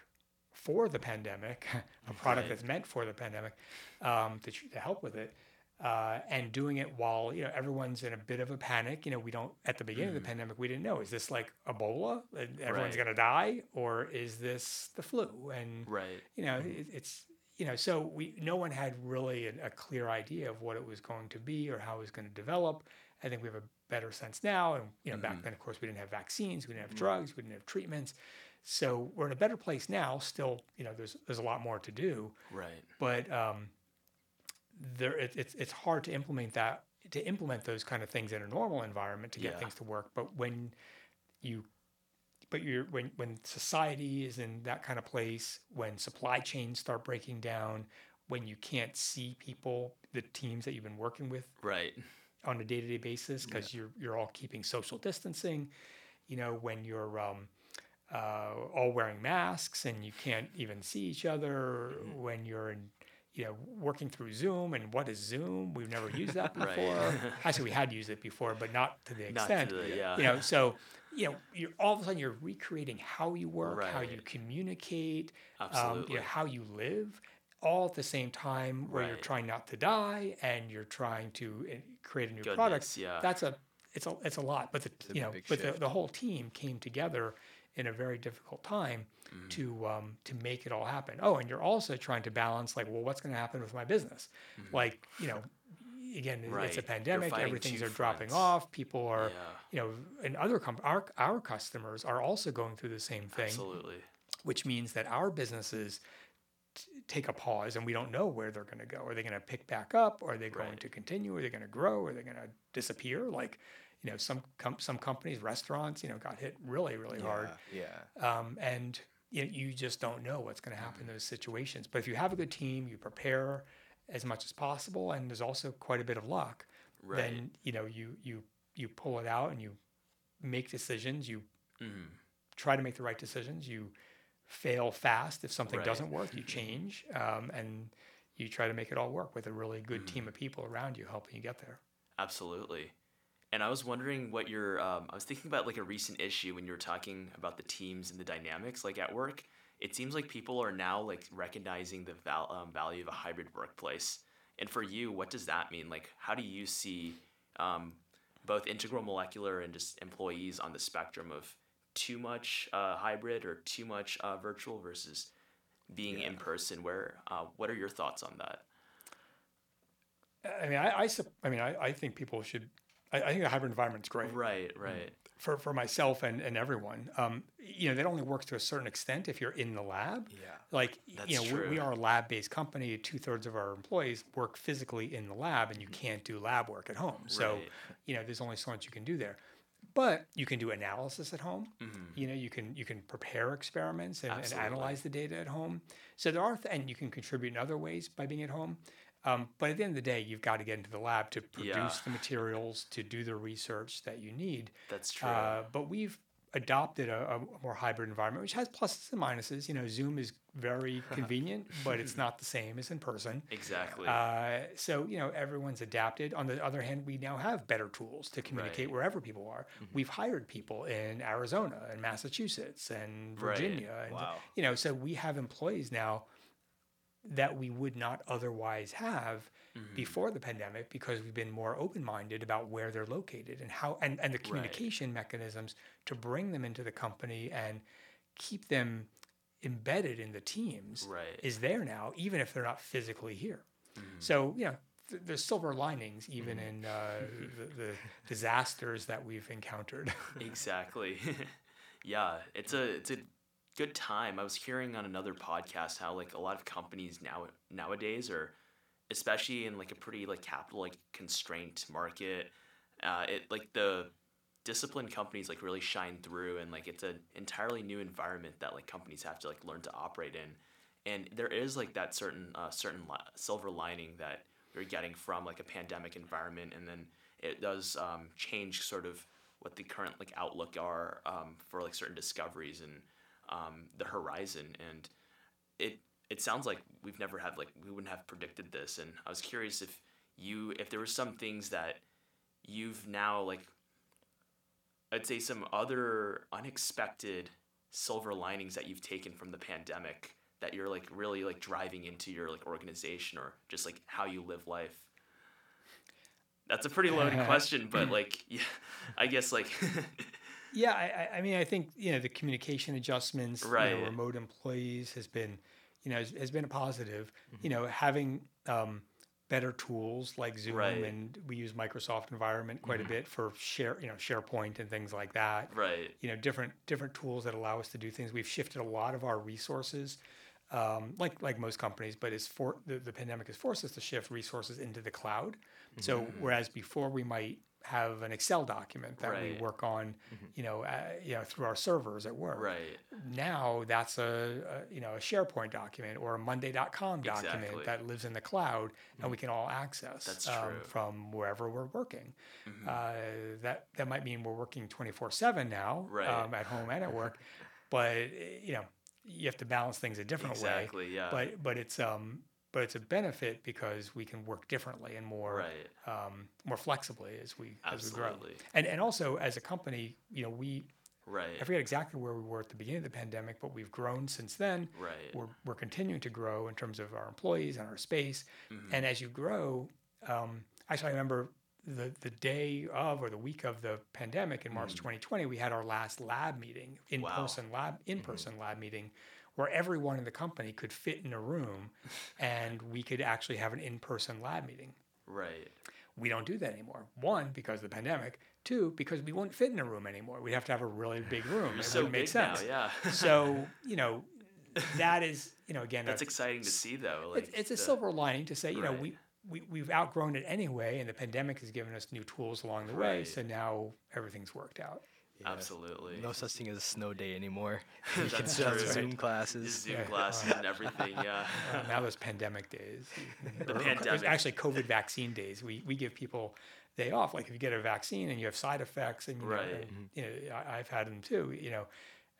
for the pandemic, <laughs> a product Right. that's meant for the pandemic, um, to, to help with it, uh, and doing it while you know everyone's in a bit of a panic. You know, we don't at the beginning of the pandemic we didn't know is this like Ebola everyone's Right. gonna die or is this the flu? And Right. you know, it, it's you know, so we no one had really a, a clear idea of what it was going to be or how it was going to develop. I think we have a better sense now, and you know, back then, of course, we didn't have vaccines, we didn't have drugs, we didn't have treatments. So we're in a better place now. Still, you know, there's there's a lot more to do, Right. but um, there it, it's it's hard to implement that to implement those kind of things in a normal environment to get Yeah. things to work. But when you but you're when when society is in that kind of place, when supply chains start breaking down, when you can't see people, the teams that you've been working with Right. on a day-to-day basis because you're you're all keeping social distancing, you know, when you're um, uh, all wearing masks and you can't even see each other, Mm-hmm. when you're in you know working through Zoom and what is Zoom? We've never used that <laughs> Right. before. <laughs> Actually, we had used it before, but not to the extent to the, yeah. you know so you know you're all of a sudden you're recreating how you work how you communicate um, you know, how you live all at the same time where you're trying not to die and you're trying to uh, create a new product yeah. that's a it's a it's a lot but the a you know but the, the whole team came together in a very difficult time Mm-hmm. to um, to make it all happen oh and you're also trying to balance like well what's going to happen with my business like you know again. Right. it's a pandemic everything's are dropping off people are Yeah. you know, and other com- our our customers are also going through the same thing, Absolutely. which means that our businesses t- take a pause and we don't know where they're going to go. Are they going to pick back up? Are they going Right. to continue? Are they going to grow? Are they going to disappear? Like, you know, some com- some companies, restaurants, you know, got hit really really hard, Yeah. um, and you, know, you just don't know what's going to happen in those situations. But if you have a good team, you prepare as much as possible, and there's also quite a bit of luck. Right. Then you know you you you pull it out and you make decisions. You Mhm. try to make the right decisions. You fail fast if something Right. doesn't work. You change, um, and you try to make it all work with a really good Mm-hmm. team of people around you helping you get there. Absolutely. And I was wondering what your um, I was thinking about like a recent issue when you were talking about the teams and the dynamics like at work it seems like people are now like recognizing the val- um, value of a hybrid workplace. And for you, what does that mean? Like, how do you see um, both integral molecular and just employees on the spectrum of too much uh, hybrid or too much uh, virtual versus being in person? Where, uh, what are your thoughts on that? I mean, I, I, I mean, I, I think people should. I, I think the hybrid environment's great Right, mm. right, for, for myself and, and everyone. Um, you know, that only works to a certain extent if you're in the lab. Yeah. Like, That's you know, we, we are a lab based company. Two thirds of our employees work physically in the lab, and you mm-hmm. can't do lab work at home. So, Right. you know, there's only so much you can do there. But you can do analysis at home. Mm-hmm. You know, you can you can prepare experiments and, and analyze the data at home. So there are, th- and you can contribute in other ways by being at home. Um, but at the end of the day, you've got to get into the lab to produce Yeah. the materials, to do the research that you need. That's true. Uh, but we've adopted a, a more hybrid environment, which has pluses and minuses. You know, Zoom is very <laughs> convenient, but it's not the same as in person. exactly. Uh, so you know, everyone's adapted. On the other hand, we now have better tools to communicate Right. Mm-hmm. wherever people are. We've hired people in Arizona and Massachusetts and Right. Virginia. And, Wow. You know, so we have employees now that we would not otherwise have Mm-hmm. before the pandemic because we've been more open-minded about where they're located and how and, and the communication mechanisms to bring them into the company and keep them embedded in the teams Right. is there now even if they're not physically here so you know th- there's silver linings even in uh, <laughs> the, the disasters that we've encountered <laughs> exactly. <laughs> yeah, it's a it's a good time. I was hearing on another podcast how like a lot of companies now nowadays are especially in like a pretty like capital like constraint market uh, it like the disciplined companies like really shine through and like it's an entirely new environment that like companies have to like learn to operate in and there is like that certain uh, certain li- silver lining that you're getting from like a pandemic environment and then it does um, change sort of what the current like outlook are um, for like certain discoveries and um, the horizon and it it sounds like we've never had like we wouldn't have predicted this and i was curious if you if there were some things that you've now like i'd say some other unexpected silver linings that you've taken from the pandemic that you're like really like driving into your like organization or just like how you live life? That's a pretty loaded <laughs> question but like yeah i guess like <laughs> Yeah, I, I- mean, I think you know the communication adjustments, you know, Right. remote employees has been, you know, has, has been a positive. Mm-hmm. You know, having um, better tools like Zoom Right. Mm-hmm. and we use Microsoft environment quite a bit for share, you know, SharePoint and things like that. right You know, different different tools that allow us to do things. We've shifted a lot of our resources. Um, like like most companies, but it's for the, the pandemic has forced us to shift resources into the cloud. So whereas before we might have an Excel document that we work on, you know, uh, you know, through our servers at work. right Now that's a, a you know a SharePoint document or a Monday.com document Exactly. that lives in the cloud and we can all access That's um, true. from wherever we're working. Mm-hmm. Uh, that that might mean we're working twenty four seven now, Right. um, at home and at work, <laughs> but you know you have to balance things a different way. exactly yeah But but it's um but it's a benefit because we can work differently and more right um, more flexibly as we as we grow. And and also as a company, you know, we right I forget exactly where we were at the beginning of the pandemic, but we've grown since then. right We're we're continuing to grow in terms of our employees and our space. Mm-hmm. And as you grow, um, actually, I remember the the day of or the week of the pandemic in March 2020, we had our last lab meeting, in. Wow. Mm-hmm. person lab, in person lab meeting, where everyone in the company could fit in a room, and we could actually have an in person lab meeting. right We don't do that anymore. One, because of the pandemic. Two, because we wouldn't fit in a room anymore. We'd have to have a really big <laughs> room. It so wouldn't make big now sense. yeah <laughs> so you know, that is you know again that's a- exciting to see though like it's, it's a silver lining to say you know we, we we've outgrown it anyway, and the pandemic has given us new tools along the way. So now everything's worked out. Yeah. absolutely No such thing as a snow day anymore. <laughs> <laughs> you can That's still have true. Zoom Just classes. Zoom Yeah. classes and everything <laughs> yeah now there's pandemic days. The Or- or- pandemic. Actually, COVID vaccine days. We we give people day off. Like if you get a vaccine and you have side effects, and you know, Right. and, you know, I, I've had them too. You know,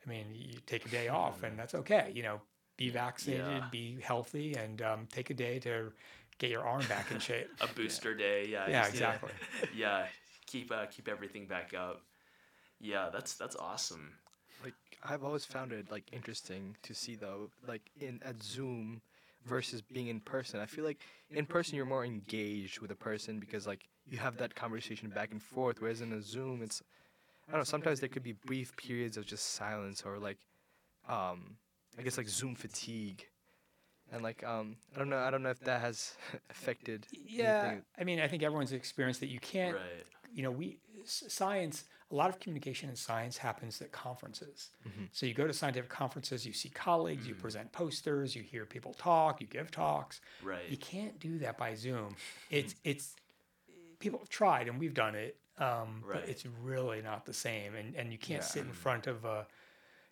I mean, you take a day off, and that's okay. You know, be vaccinated, Yeah. be healthy, and um, take a day to get your arm back in shape. a booster day yeah Yeah, just- exactly. yeah keep uh, keep everything back up yeah that's that's awesome like I've always found it like interesting to see though, like in at Zoom versus being in person. I feel like in person you're more engaged with a person because like you have that conversation back and forth, whereas in a Zoom it's I don't know, sometimes there could be brief periods of just silence or like um I guess like Zoom fatigue. And like um I don't know I don't know if that has <laughs> affected Yeah, anything. I mean, I think everyone's experienced that you can't. Right. You know, we science. A lot of communication in science happens at conferences. So you go to scientific conferences, you see colleagues, you present posters, you hear people talk, you give talks. Right. You can't do that by Zoom. <laughs> It's it's people have tried and we've done it, um, Right. but it's really not the same. And and you can't sit in front of uh,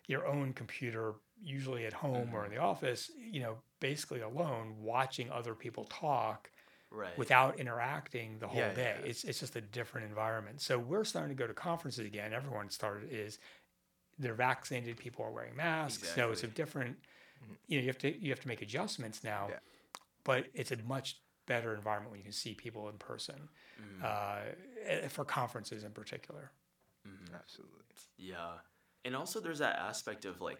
your own computer, usually at home or in the office, you know, basically alone, watching other people talk Right. without interacting the whole Yeah, day. yeah. It's it's just a different environment. So we're starting to go to conferences again. Everyone started is they're vaccinated, people are wearing masks. So it's a different you know, you have to you have to make adjustments now. Yeah. But it's a much better environment when you can see people in person. Mm. Uh, eh, for conferences in particular. Absolutely. Yeah. And also there's that aspect of like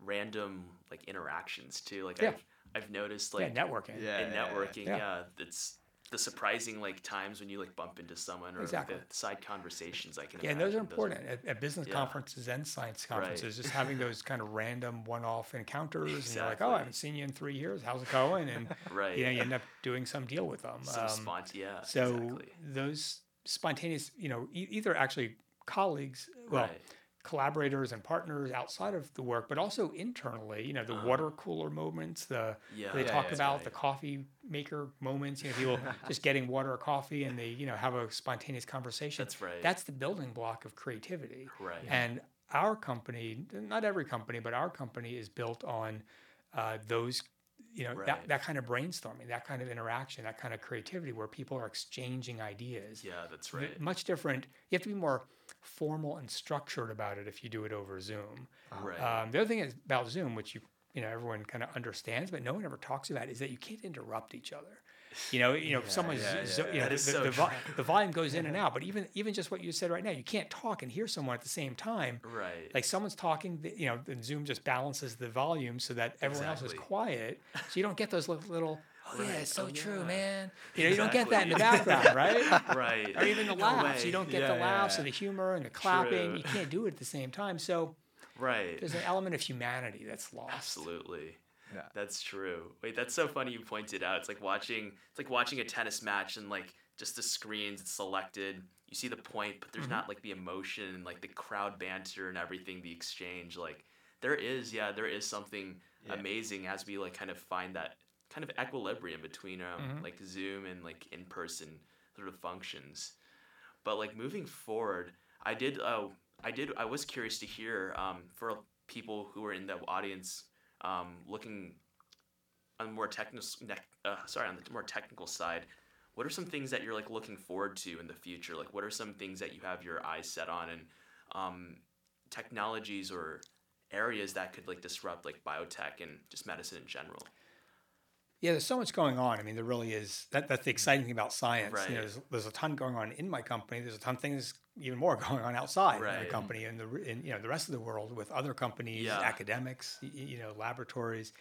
random like interactions too. Like Yeah. I've I've noticed like yeah, networking. Yeah. in networking, Yeah. yeah. it's the surprising like times when you like bump into someone or Exactly. like, the side conversations I can Yeah, and those are imagine. important at, at business Yeah. conferences and science conferences. Just having those kind of random one-off encounters, exactly. and you're like, "Oh, I haven't seen you in three years. How's it going?" And <laughs> Right. you know, you end up doing some deal with them. Some Um, spont yeah. so exactly. those spontaneous, you know, e- either actually colleagues, well, Right. Collaborators and partners outside of the work, but also internally. You know, the Uh-huh. water cooler moments, the Yeah. they yeah, talk yeah, about right. the coffee maker moments. You know, people <laughs> just getting water or coffee, and they you know have a spontaneous conversation. That's right. That's the building block of creativity. Right. And our company, not every company, but our company is built on uh, those, you know, that, Right. that kind of brainstorming, that kind of interaction, that kind of creativity where people are exchanging ideas. Yeah, that's right. Much different. You have to be more formal and structured about it if you do it over Zoom. Right. Um, the other thing is about Zoom, which you you know everyone kind of understands, but no one ever talks about, is that you can't interrupt each other. You know, you know, if someone's yeah, zo- yeah. you know, the, so the, vo- the volume goes in and out. But even even just what you said right now, you can't talk and hear someone at the same time. right. Like someone's talking, you know, then Zoom just balances the volume so that everyone else is quiet. So you don't get those little, little oh yeah, it's so Oh, true, yeah. man. You know, you don't get that in the Exactly. background, <laughs> right? right. or even the No laughs. way. You don't get Yeah, the laughs yeah. and the humor and the clapping. True. You can't do it at the same time. So Right. there's an element of humanity that's lost. Absolutely. Yeah. That's true. Wait, that's so funny you pointed out. It's like watching it's like watching a tennis match and like just the screens it's selected. You see the point, but there's Mm-hmm. not like the emotion and like the crowd banter and everything, the exchange. Like there is, yeah, there is something Yeah. amazing as we like kind of find that kind of equilibrium between um Mhm. like Zoom and like in person sort of functions. But like moving forward, I did uh, I did I was curious to hear um, for people who were in the audience um, looking on the more technical uh, sorry on the more technical side. What are some things that you're like looking forward to in the future? Like what are some things that you have your eyes set on and um, technologies or areas that could like disrupt like biotech and just medicine in general? Yeah, there's so much going on. I mean, there really is. That, that's the exciting thing about science. You know, there's, there's a ton going on in my company. There's a ton of things, even more <laughs> going on outside my Right. company and the in you know the rest of the world with other companies, Yeah. academics, you know, laboratories,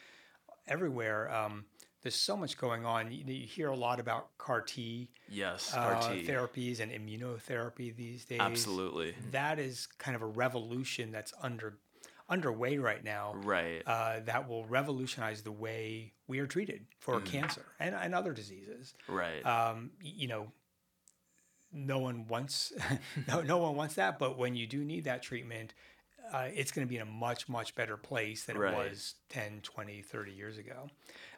everywhere. Um, there's so much going on. You, you hear a lot about CAR T Yes, uh, RT. therapies and immunotherapy these days. Absolutely. That is kind of a revolution that's under underway right now Right. uh, that will revolutionize the way we are treated for Mm. cancer and, and other diseases. right. Um, you know, no one wants <laughs> no, no one wants that, but when you do need that treatment, uh, it's going to be in a much much better place than Right. it was 10, 20, 30 years ago.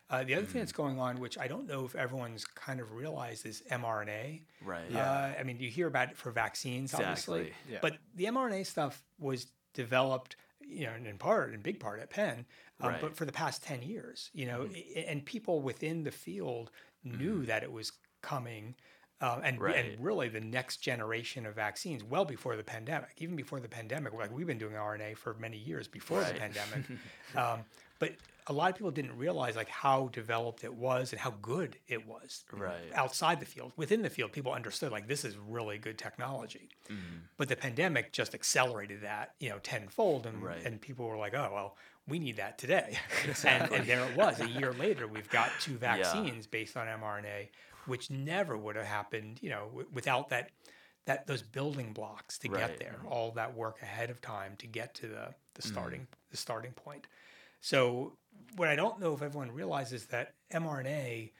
Uh, the other Mm. thing that's going on, which I don't know if everyone's kind of realized, is mRNA. right. Uh, I mean, you hear about it for vaccines, obviously, Yeah. but the mRNA stuff was developed, you know, in part, in big part at Penn, um, Right. but for the past 10 years, you know, a- and people within the field knew Mm-hmm. that it was coming. Um, and, Right. and really the next generation of vaccines, well before the pandemic, even before the pandemic, like we've been doing RNA for many years before the pandemic. <laughs> um, but a lot of people didn't realize like how developed it was and how good it was Right. outside the field. Within the field, people understood like this is really good technology. Mm-hmm. But the pandemic just accelerated that, you know, tenfold, and Right. and people were like, oh well, we need that today, <laughs> and, and there it was. A year later, we've got two <laughs> vaccines based on mRNA, which never would have happened, you know, w- without that that those building blocks to Right. get there, all that work ahead of time to get to the the Mm-hmm. starting the starting point. So what I don't know if everyone realizes that mRNA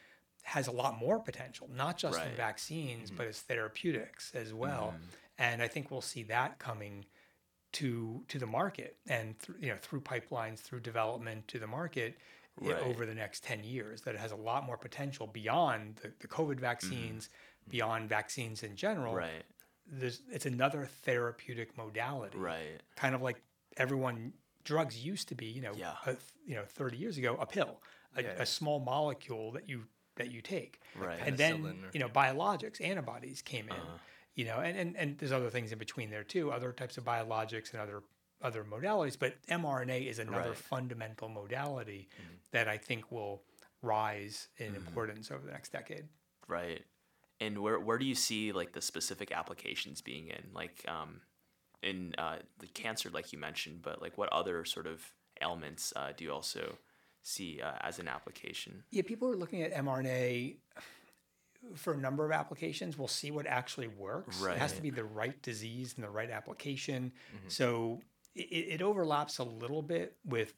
has a lot more potential, not just in Right. Mm-hmm. vaccines, but as therapeutics as well. And I think we'll see that coming to to the market and through you know through pipelines, through development to the market Right. over the next 10 years that it has a lot more potential beyond the, the COVID vaccines, beyond vaccines in general. Mm-hmm. Right. There's it's another therapeutic modality Right. kind of like everyone drugs used to be you know Yeah. a, you know 30 years ago a pill a, Yeah. a small molecule that you that you take Right. and then or- you know biologics antibodies came in Uh-huh. you know and, and and there's other things in between there too other types of biologics and other other modalities but mRNA is another Right. Mm-hmm. fundamental modality that I think will rise in importance over the next decade Right. And where where do you see like the specific applications being in? Like um in uh the cancer like you mentioned, but like what other sort of ailments uh, do you also see uh, as an application? Yeah, people are looking at mRNA for a number of applications. We'll see what actually works. It has to be the right disease and the right application. So it, it overlaps a little bit with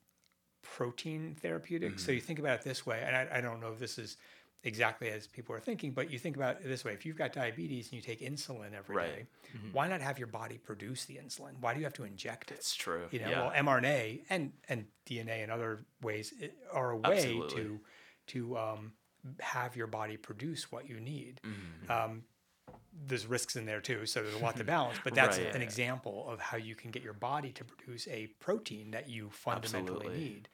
protein therapeutics. So you think about it this way, and I, I don't know if this is exactly as people are thinking, but you think about it this way: if you've got diabetes and you take insulin every day, Right. why not have your body produce the insulin? Why do you have to inject it? It's true. you know yeah. well mrna and and dna and other ways are a way Absolutely. to to um, have your body produce what you need Mm-hmm. um, there's risks in there too so there's a lot to balance but that's <laughs> Right. an example of how you can get your body to produce a protein that you fundamentally Absolutely. need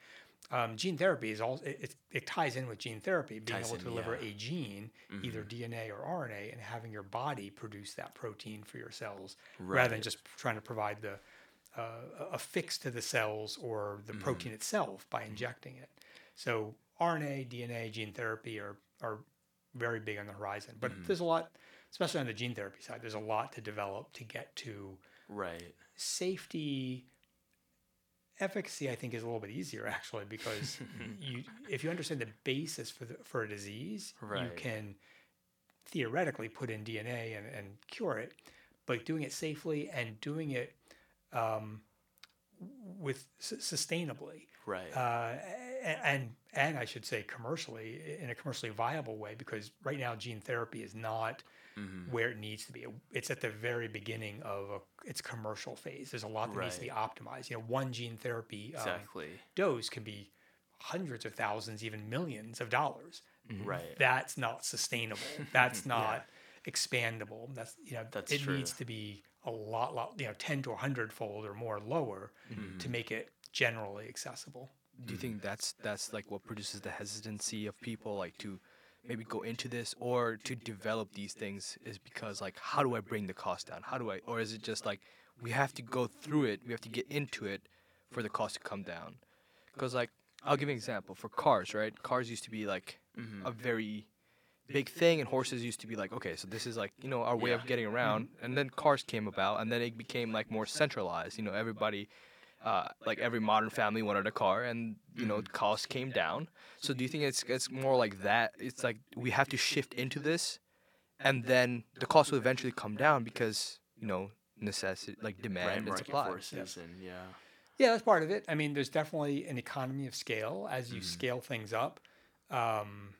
um, gene therapy is all it, it, it ties in with gene therapy being Ties able in, to deliver yeah. Mm-hmm. a gene either dna or rna and having your body produce that protein for your cells rather than just trying to provide the uh, a fix to the cells or the protein itself by injecting it. So RNA, DNA, gene therapy are are very big on the horizon. But there's a lot, especially on the gene therapy side. There's a lot to develop to get to Right. safety. Efficacy, I think, is a little bit easier actually because <laughs> you, if you understand the basis for the, for a disease, you can theoretically put in DNA and, and cure it. But doing it safely and doing it um, with s- sustainably, Right. uh, and and I should say commercially in a commercially viable way because right now gene therapy is not Mm-hmm. where it needs to be. It's at the very beginning of a, its commercial phase. There's a lot that needs to be optimized. You know, one gene therapy um, dose can be hundreds of thousands, even millions of dollars. Right. That's not sustainable. <laughs> That's not expandable. That's you know, That's it true. needs to be a lot, lot, you know, ten to a hundred fold or more lower Mm-hmm. to make it generally accessible. Do you think that's that's like what produces the hesitancy of people like to maybe go into this or to develop these things is because like how do I bring the cost down? How do I or is it just like we have to go through it, we have to get into it for the cost to come down? Cuz like I'll give you an example for cars, right? Cars used to be like mm-hmm. a very big thing and horses used to be like okay so this is like you know our way Yeah. of getting around mm-hmm. and then cars came about and then it became like more centralized you know everybody uh, like every modern family wanted a car and you know costs came down so do you think it's it's more like that it's like we have to shift into this and then the cost will eventually come down because you know necessity like demand right. and supply forces and yeah. Yeah, that's part of it. I mean, there's definitely an economy of scale. As you scale things up, um,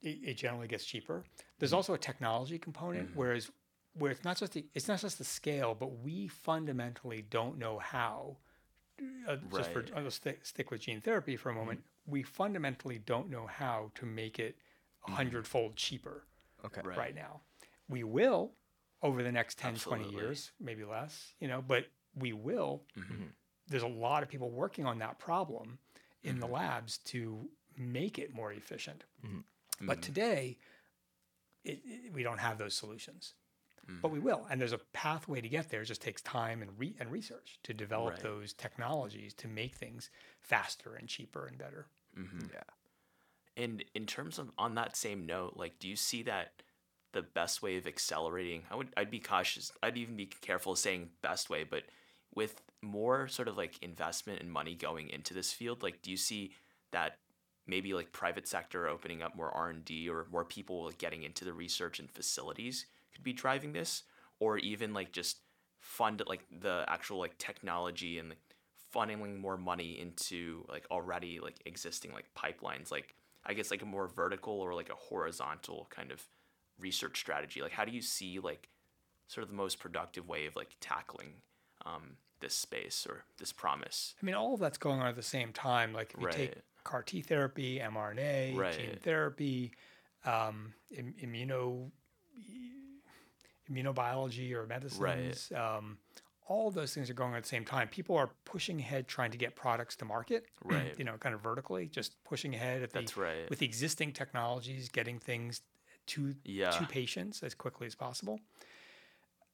it, it generally gets cheaper. There's also a technology component, whereas where it's not just the it's not just the scale, but we fundamentally don't know how. Uh, Just for I'll stick, stick with gene therapy for a moment. We fundamentally don't know how to make it a hundredfold cheaper okay Right. right now. We will over the next 10, 20 years, maybe less, you know, but we will. Mm-hmm. There's a lot of people working on that problem in the labs to make it more efficient. Mm-hmm. But today, it, it- we don't have those solutions. But we mm. will, and there's a pathway to get there. It just takes time and re- and research to develop Right. those technologies to make things faster and cheaper and better. Mm-hmm. Yeah. And in terms of on that same note, like, do you see that the best way of accelerating? I would, I'd be cautious. I'd even be careful saying best way, but with more sort of like investment and money going into this field, like, do you see that maybe like private sector opening up more R and D or more people like, getting into the research and facilities could be driving this, or even like just fund like the actual like technology and like, funneling more money into like already like existing like pipelines like i guess like a more vertical or like a horizontal kind of research strategy like how do you see like sort of the most productive way of like tackling um, this space or this promise I mean, all of that's going on at the same time. Like if you take Right. CAR T therapy, mRNA, gene therapy, um, im- immuno immunobiology or medicines. Um, all those things are going on at the same time. People are pushing ahead, trying to get products to market. <clears throat> Right. you know, kind of vertically, just pushing ahead at the That's right. with existing technologies, getting things to Yeah. to patients as quickly as possible.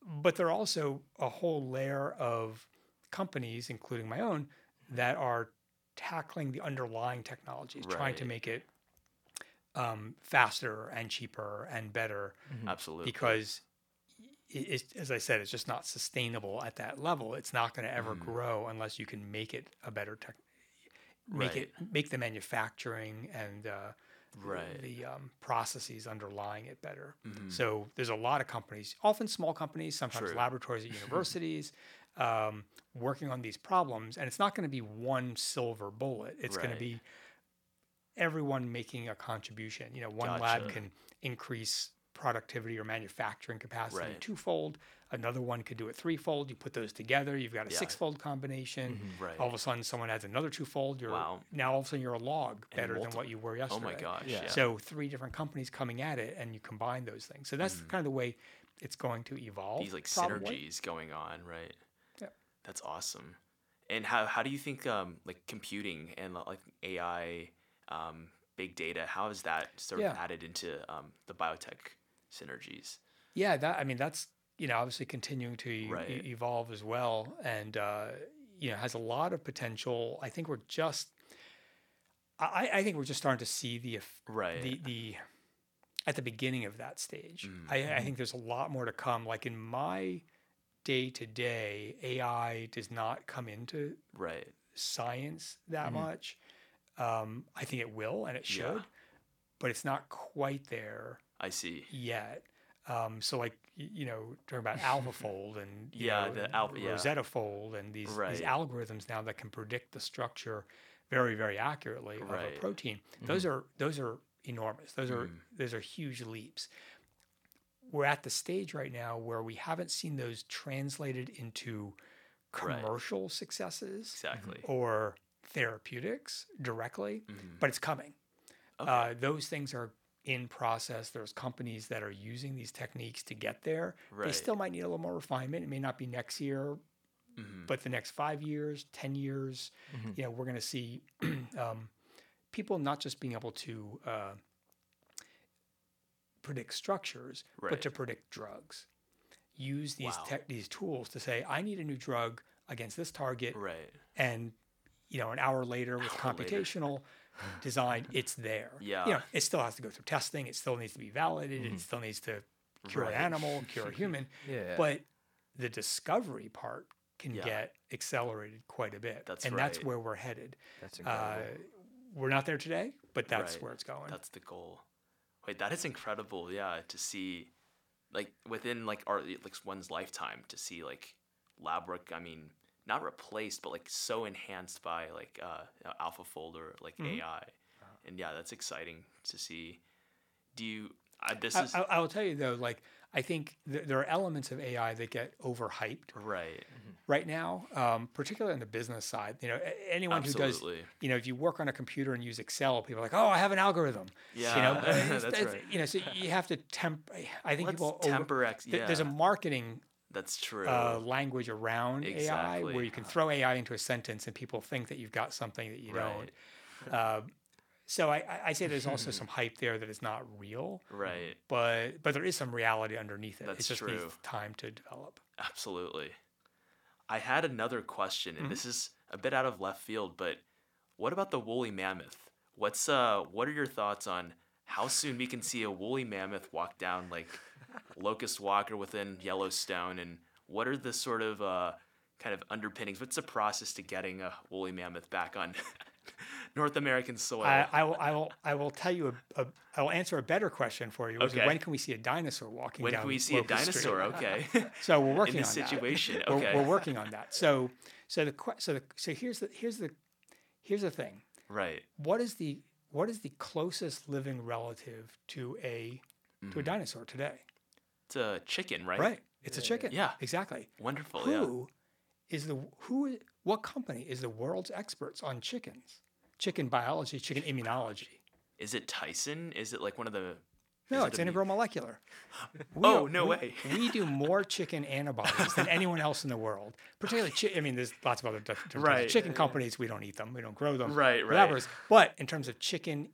But there are also a whole layer of companies, including my own, that are tackling the underlying technologies, trying to make it um, faster and cheaper and better absolutely because it, as I said, it's just not sustainable at that level. It's not going to ever Mm. grow unless you can make it a better tech, make it make the manufacturing and uh, Right. the um, processes underlying it better. Mhm. So there's a lot of companies, often small companies, sometimes True. laboratories at <laughs> universities, um, working on these problems, and it's not going to be one silver bullet. It's going to be everyone making a contribution. You know, one lab can increase productivity or manufacturing capacity Right. twofold. Another one could do it threefold. You put those together, you've got a Yeah. Mm-hmm. sixfold combination. right All of a sudden, someone adds another twofold. You're Wow. now all of a sudden you're a log And better than what you were yesterday. oh yesterday. my gosh Yeah. yeah, So three different companies coming at it, and you combine those things. So that's kind of the way it's going to evolve. Mm. these like probably. synergies going on right Yep. that's awesome and how, how do you think um, like computing and like ai um, big data how is that sort of added into um, the biotech synergies Yeah, that I mean that's you know obviously continuing to Right. e- evolve as well, and uh, you know has a lot of potential. I think we're just, I, I think we're just starting to see the right the the at the beginning of that stage. Mm, I, I think there's a lot more to come. Like in my day to day, AI does not come into right science that much. Um, I think it will and it should, Mm-hmm. Yeah. but it's not quite there i see yet. Um, so like you know, talking about AlphaFold <laughs> and you Yeah, know, the and alpha- yeah. RoseTTAFold and these Right. these algorithms now that can predict the structure very very accurately of a protein. Those are those are enormous. Those are Mm. those are huge leaps. We're at the stage right now where we haven't seen those translated into Right. commercial successes exactly or therapeutics directly, Mhm. but it's coming. Okay. Uh, those things are in process. There's companies that are using these techniques to get there. They still might need a little more refinement. It may not be next year, Mhm. but the next five years, 10 years, you know, we're going to see <clears throat> um, people not just being able to uh, predict structures, but to predict drugs. Use these Wow. tech, these tools to say, I need a new drug against this target, right and you know, an hour later with Hour later. Computational design, it's there. Yeah. You know, it still has to go through testing. It still needs to be validated. It still needs to cure Right. an animal, cure a <laughs> human. Yeah. But the discovery part can Yeah. get accelerated quite a bit. That's and that's where we're headed. That's Uh, incredible. we're not there today, but that's Right. where it's going. That's the goal. Wait, that is incredible. Yeah, to see, like within like our like one's lifetime to see like lab work. I mean, not replaced, but like so enhanced by like uh, AlphaFold or like Mhm. AI. And yeah, that's exciting to see. Do you? Uh, this I, is I, I will tell you though, like I think th- there are elements of AI that get overhyped right. right now, um, particularly on the business side. You know, a- anyone who does you know, if you work on a computer and use Excel, people are like, "Oh, I have an algorithm." Yeah, You know, but <laughs> it's- that's right. You know, so you have to temp. I think Let's people over- temper X. th- There's a marketing that's true. uh, language around AI where you can throw AI into a sentence and people think that you've got something that you Right. don't. <laughs> Uh, so I, I- I say there's also some <laughs> hype there that is not real, Right. but but there is some reality underneath it. That's it just true. needs time to develop. Absolutely. I had another question, and Mm-hmm. this is a bit out of left field, but what about the woolly mammoth? What's uh what are your thoughts on how soon we can see a woolly mammoth walk down like Locust Walk or within Yellowstone and what are the sort of uh kind of underpinnings? What's the process to getting a woolly mammoth back on <laughs> North American soil? I, I will I will I will tell you a, a I will answer a better question for you. Okay. when can we see a dinosaur walking down? when down? can we see a Locust Street? dinosaur? Okay. <laughs> So we're working in this on that. situation. We're, Okay. we're working on that. So so the so the, so here's the here's the here's the thing. right. What is the what is the closest living relative to a to a dinosaur today? It's a chicken, Mm-hmm. right? Right. It's a chicken. Yeah. Exactly. Wonderful. Yeah. Who is the who what company is the world's experts on chickens? Chicken biology, chicken immunology. Is it Tyson? Is it like one of the? No, it's integral molecular. <gasps> We Oh, are- no we- way. we do more chicken antibodies than anyone else in the world. Particularly, chi- I mean, there's lots of other diff- different Right. chicken companies. We don't eat them. We don't grow them. Right, right. Whatever. But in terms of chicken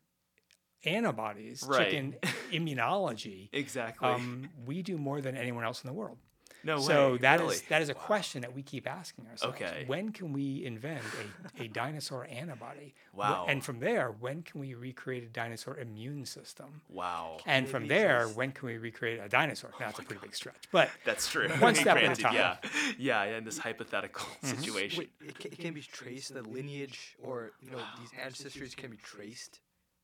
antibodies, Right. chicken immunology, <laughs> Exactly. um, we do more than anyone else in the world. No way. So that is really? that is a question that we keep asking ourselves. Okay. When can we invent a, a dinosaur antibody? Wow. And from there, when can we recreate a dinosaur immune system? wow. And from there, when can we recreate a dinosaur? Oh now, that's a pretty big stretch, but <laughs> That's true. One step at a time. Yeah. Yeah. In this hypothetical mm-hmm. situation. Wait, it can, it can be traced. The lineage or you know these ancestries can be traced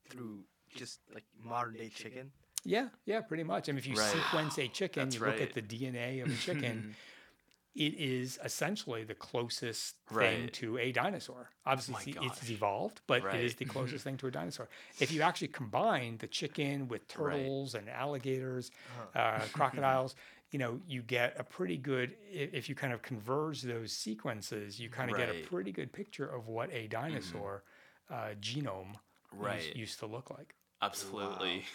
through just like modern day chicken. Yeah, yeah, pretty much. I mean, if you Right. sequence a chicken, That's you look right. at the DNA of a chicken, <laughs> it is essentially the closest thing to a dinosaur. Obviously, my it's, evolved, but it is the <laughs> closest thing to a dinosaur. If you actually combine the chicken with turtles and alligators, uh, <laughs> crocodiles, you know, you get a pretty good. If you kind of converge those sequences, you kind of get a pretty good picture of what a dinosaur uh, genome used- Right. used to look like. Absolutely. <laughs>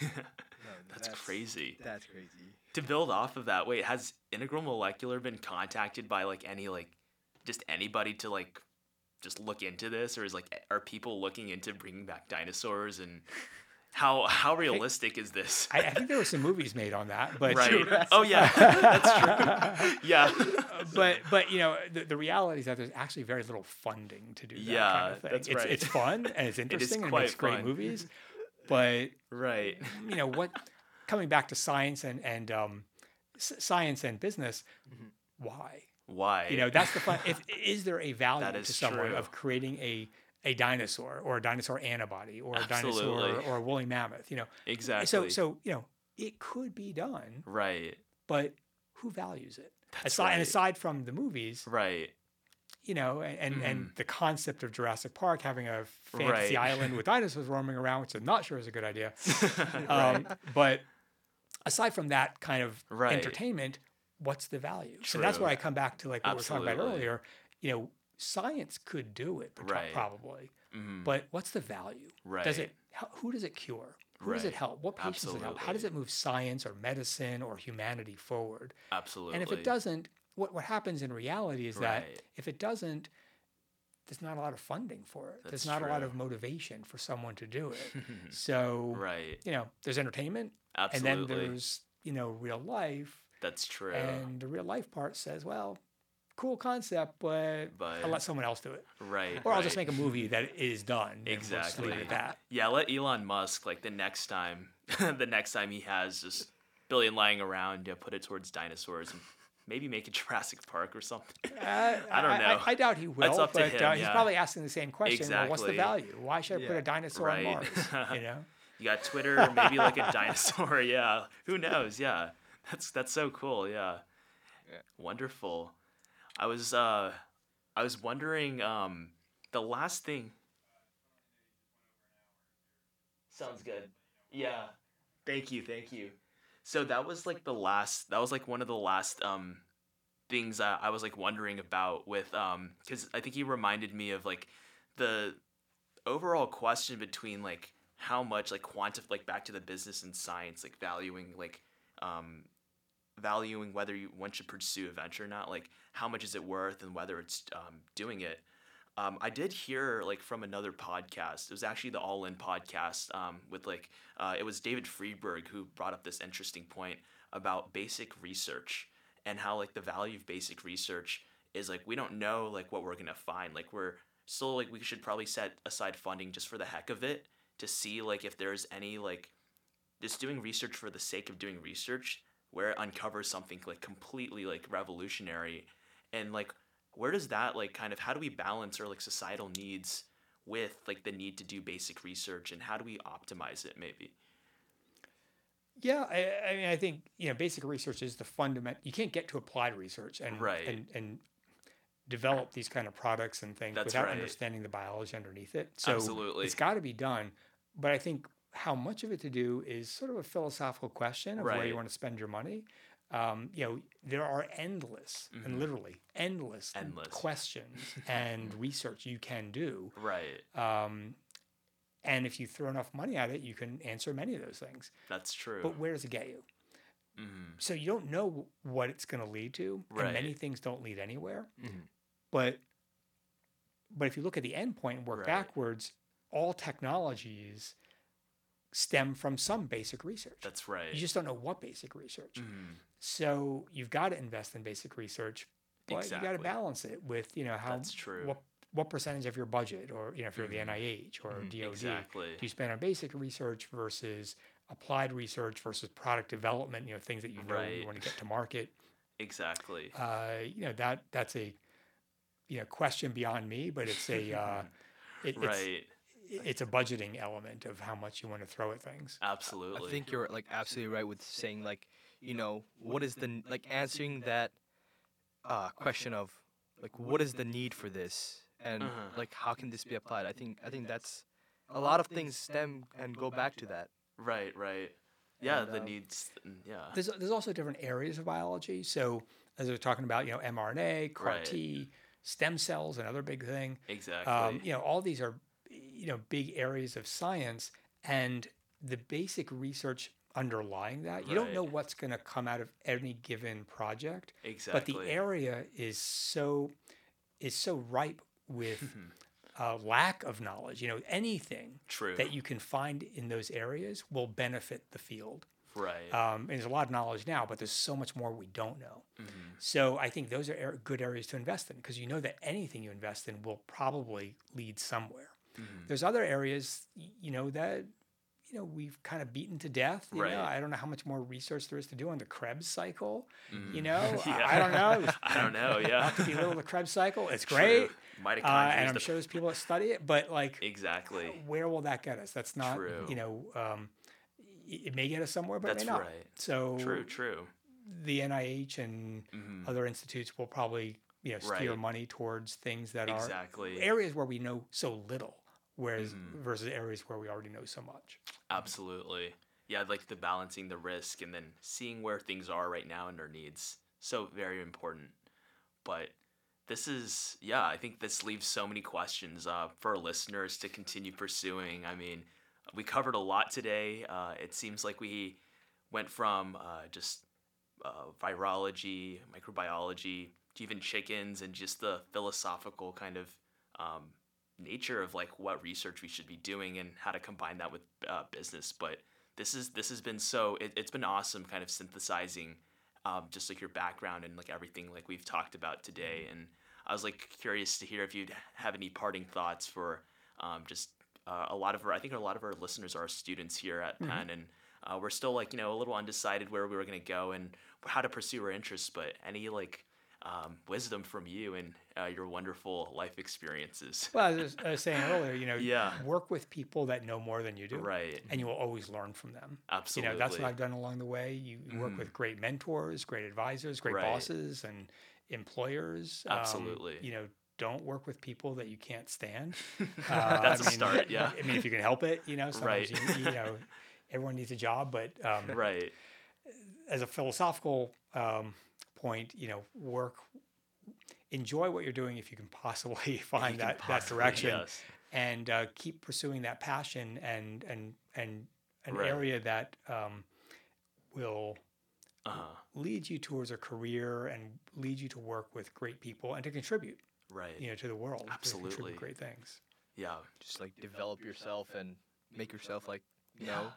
No, That's crazy. That's crazy. to build off of that, wait, has Integral Molecular been contacted by like any like just anybody to like just look into this, or is like are people looking into bringing back dinosaurs and how how realistic is this? I, I think there were some movies made on that, but right. <laughs> Oh yeah, <laughs> that's true. Yeah. but but you know the, the reality is that there's actually very little funding to do that kind Yeah, of thing. that's it's right. it's fun and it's interesting and it quite makes great movies, but right. you know what? Coming back to science and and um, s- science and business, why? Why? You know that's the fun. If is there a value to someone true. of creating a a dinosaur or a dinosaur antibody or a dinosaur Absolutely. or a woolly mammoth? You know, exactly. so so you know it could be done, right. but who values it? That's aside, And aside from the movies, Right. You know, and, and, and the concept of Jurassic Park having a fantasy Mm-hmm. Right. island with <laughs> dinosaurs roaming around, which I'm not sure is a good idea. <laughs> right. Um, but aside from that kind of Right. entertainment, what's the value? So that's where I come back to like what we were talking about earlier. You know, science could do it, Right. probably. Mhm. But what's the value? Does Right. it? Who does it cure? Who does it Right. help? What patients does it help? How does it move science or medicine or humanity forward? Absolutely. And if it doesn't, what, what happens in reality is that if it doesn't, there's not a lot of funding for it. there's That's not a lot of motivation for someone to do it. <laughs> so, Right. you know, there's entertainment Absolutely. and then there's, you know, real life. That's true. And the real life part says, well, cool concept, but, But- I'll let someone else do it. right. Or I'll just make a movie that is done. we'll Exactly. at that. Yeah, let Elon Musk like the next time, <laughs> the next time he has just billion lying around, yeah, put it towards dinosaurs and maybe make a <laughs> Jurassic Park or something. Uh, I <laughs> don't know. I, doubt he will, up to but uh, him, he's yeah. probably asking the same question. Well, what's the value? Why should I put a dinosaur Right. on Mars? <laughs> You know? You got Twitter, maybe like a dinosaur. Yeah, who knows? Yeah, that's that's so cool. Yeah, Yeah. wonderful. I was uh, I was wondering um, the last thing. Sounds good. Yeah. Thank you. Thank you. So that was like the last. That was like one of the last um things I, I was like wondering about with um because I think he reminded me of like the overall question between like how much like quantif like back to the business and science like valuing like um valuing whether you one should pursue a venture or not like how much is it worth and whether it's um doing it Um, I did hear like from another podcast. It was actually the All In podcast um, with like uh, it was David Friedberg who brought up this interesting point about basic research and how like the value of basic research is like we don't know like what we're gonna find. Like we're still like we should probably set aside funding just for the heck of it to see like if there's any like just doing research for the sake of doing research where it uncovers something like completely like revolutionary and like where does that like kind of how do we balance our like societal needs with like the need to do basic research and how do we optimize it maybe Yeah, I, I mean, I think you know, basic research is the fundament. You can't get to applied research and Right. and and develop these kind of products and things That's without right. understanding the biology underneath it. So Absolutely. it's got to be done. But I think how much of it to do is sort of a philosophical question of where you want to spend your money. Um, you know, there are endless and literally endless, Mm-hmm. Endless. questions <laughs> and research you can do. right Um, and if you throw enough money at it, you can answer many of those things. that's true But where does it get you? hmm So you don't know what it's going to lead to, and many things don't lead anywhere. Mhm. But but if you look at the end point and work Right. backwards, all technologies stem from some basic research. that's right You just don't know what basic research. Mhm. So you've got to invest in basic research, but you got to balance it with you know how That's true. what what percentage of your budget, or you know if you're the Mhm. NIH or Mhm. DoD, exactly do you spend on basic research versus applied research versus product development? You know things that you know Right. you want to get to market. exactly Uh, you know that that's a you know question beyond me, but it's a uh, <laughs> it, it's right it's a budgeting element of how much you want to throw at things. absolutely I think you're like absolutely right with saying like, you know, what is the like answering that uh, question of like what is the need for this and Uh-huh. like how can this be applied? I think I think that's a lot of things stem and go back to that. right right yeah And, the um, needs yeah There's there's also different areas of biology. So as we were talking about, you know, mRNA, CAR Right. Stem cells, another big thing. exactly Um, you know, all these are, you know, big areas of science, and the basic research underlying that. You don't know what's going to come out of any given project, exactly but the area is so is so ripe with <laughs> uh, lack of knowledge. You know, anything true that you can find in those areas will benefit the field. right Um, and there's a lot of knowledge now, but there's so much more we don't know. Mhm. So I think those are ar- good areas to invest in because you know that anything you invest in will probably lead somewhere. Mhm. There's other areas, you know, that you know we've kind of beaten to death. You Right. know, I don't know how much more research there is to do on the Krebs cycle. You Mhm. know, <laughs> I- Yeah. I, don't know. <laughs> I don't know, <laughs> yeah. To belittle the Krebs cycle, it's great, uh, and I'm the sure there's people that study it. But like, exactly where will that get us? That's not, True. you know, um, it may get us somewhere, but That's it may not. right. So true true the NIH and Mhm. other institutes will probably you know steer Right. money towards things that exactly are areas where we know so little, whereas Mhm. versus areas where we already know so much. Absolutely. Yeah, like the balancing the risk and then seeing where things are right now and their needs. So very important. But this is yeah, I think this leaves so many questions uh, for our listeners to continue pursuing. I mean, we covered a lot today. Uh, it seems like we went from uh, just uh, virology, microbiology, to even chickens, and just the philosophical kind of um, nature of like what research we should be doing and how to combine that with uh, business. But this is this has been so it, it's been awesome, kind of synthesizing um, just like your background and like everything like we've talked about today. And I was like curious to hear if you'd have any parting thoughts for um, just uh, a lot of our I think a lot of our listeners are students here at Penn and. Uh, we're still like you know a little undecided where we were going to go and how to pursue our interests but any like um, wisdom from you and uh, your wonderful life experiences Well, as I was, I was saying earlier, you know, Yeah. work with people that know more than you do, right and you will always learn from them. absolutely You know, that's what I've done along the way. You, you work with great mentors, great advisors, great Right. bosses, and employers. Um, Absolutely. you know, don't work with people that you can't stand. <laughs> that's Uh, a start yeah I mean, if you can help it, you know, sometimes Right. you, you know, everyone needs a job, but um, <laughs> right as a philosophical um, point, you know, work, enjoy what you're doing if you can possibly <laughs> find You can that, that direction yes. and uh, keep pursuing that passion and, and, and an Right. area that um, will uh-huh. lead you towards a career and lead you to work with great people and to contribute. Right. you know, to the world. to Absolutely. great things. Yeah. Just like develop yourself and make yourself like you Yeah. know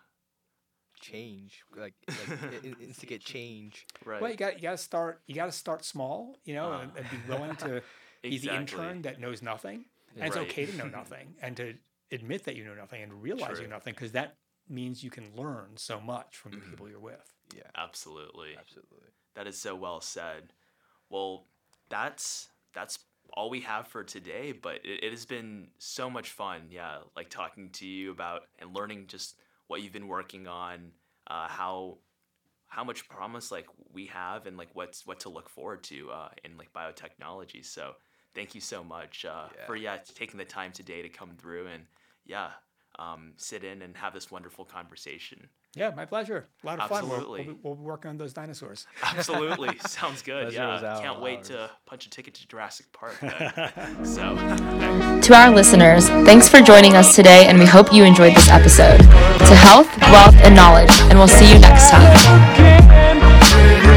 change like, like <laughs> i- i- instigate change. Right. Well, you got you got to start. You got to start small, you know, Uh, and, and be willing to <laughs> be the intern that knows nothing. And it's okay to know <laughs> nothing and to admit that you know nothing and realize True. you know nothing because that means you can learn so much from the Mhm. people you're with. Yeah, Absolutely. absolutely. That is so well said. Well, that's that's all we have for today, but it, it has been so much fun. Yeah, like talking to you about and learning just what you've been working on, uh, how how much promise like we have, and like what's what to look forward to uh, in like biotechnology. So thank you so much uh, for yeah taking the time today to come through and yeah um, sit in and have this wonderful conversation. Yeah, my pleasure. A lot of fun. We'll, we'll, be, we'll be working on those dinosaurs. <laughs> Absolutely. Sounds good. Pleasure yeah. was Can't wait ours. to punch a ticket to Jurassic Park. Then. <laughs> so, <laughs> To our listeners, thanks for joining us today, and we hope you enjoyed this episode. To health, wealth, and knowledge, and we'll see you next time.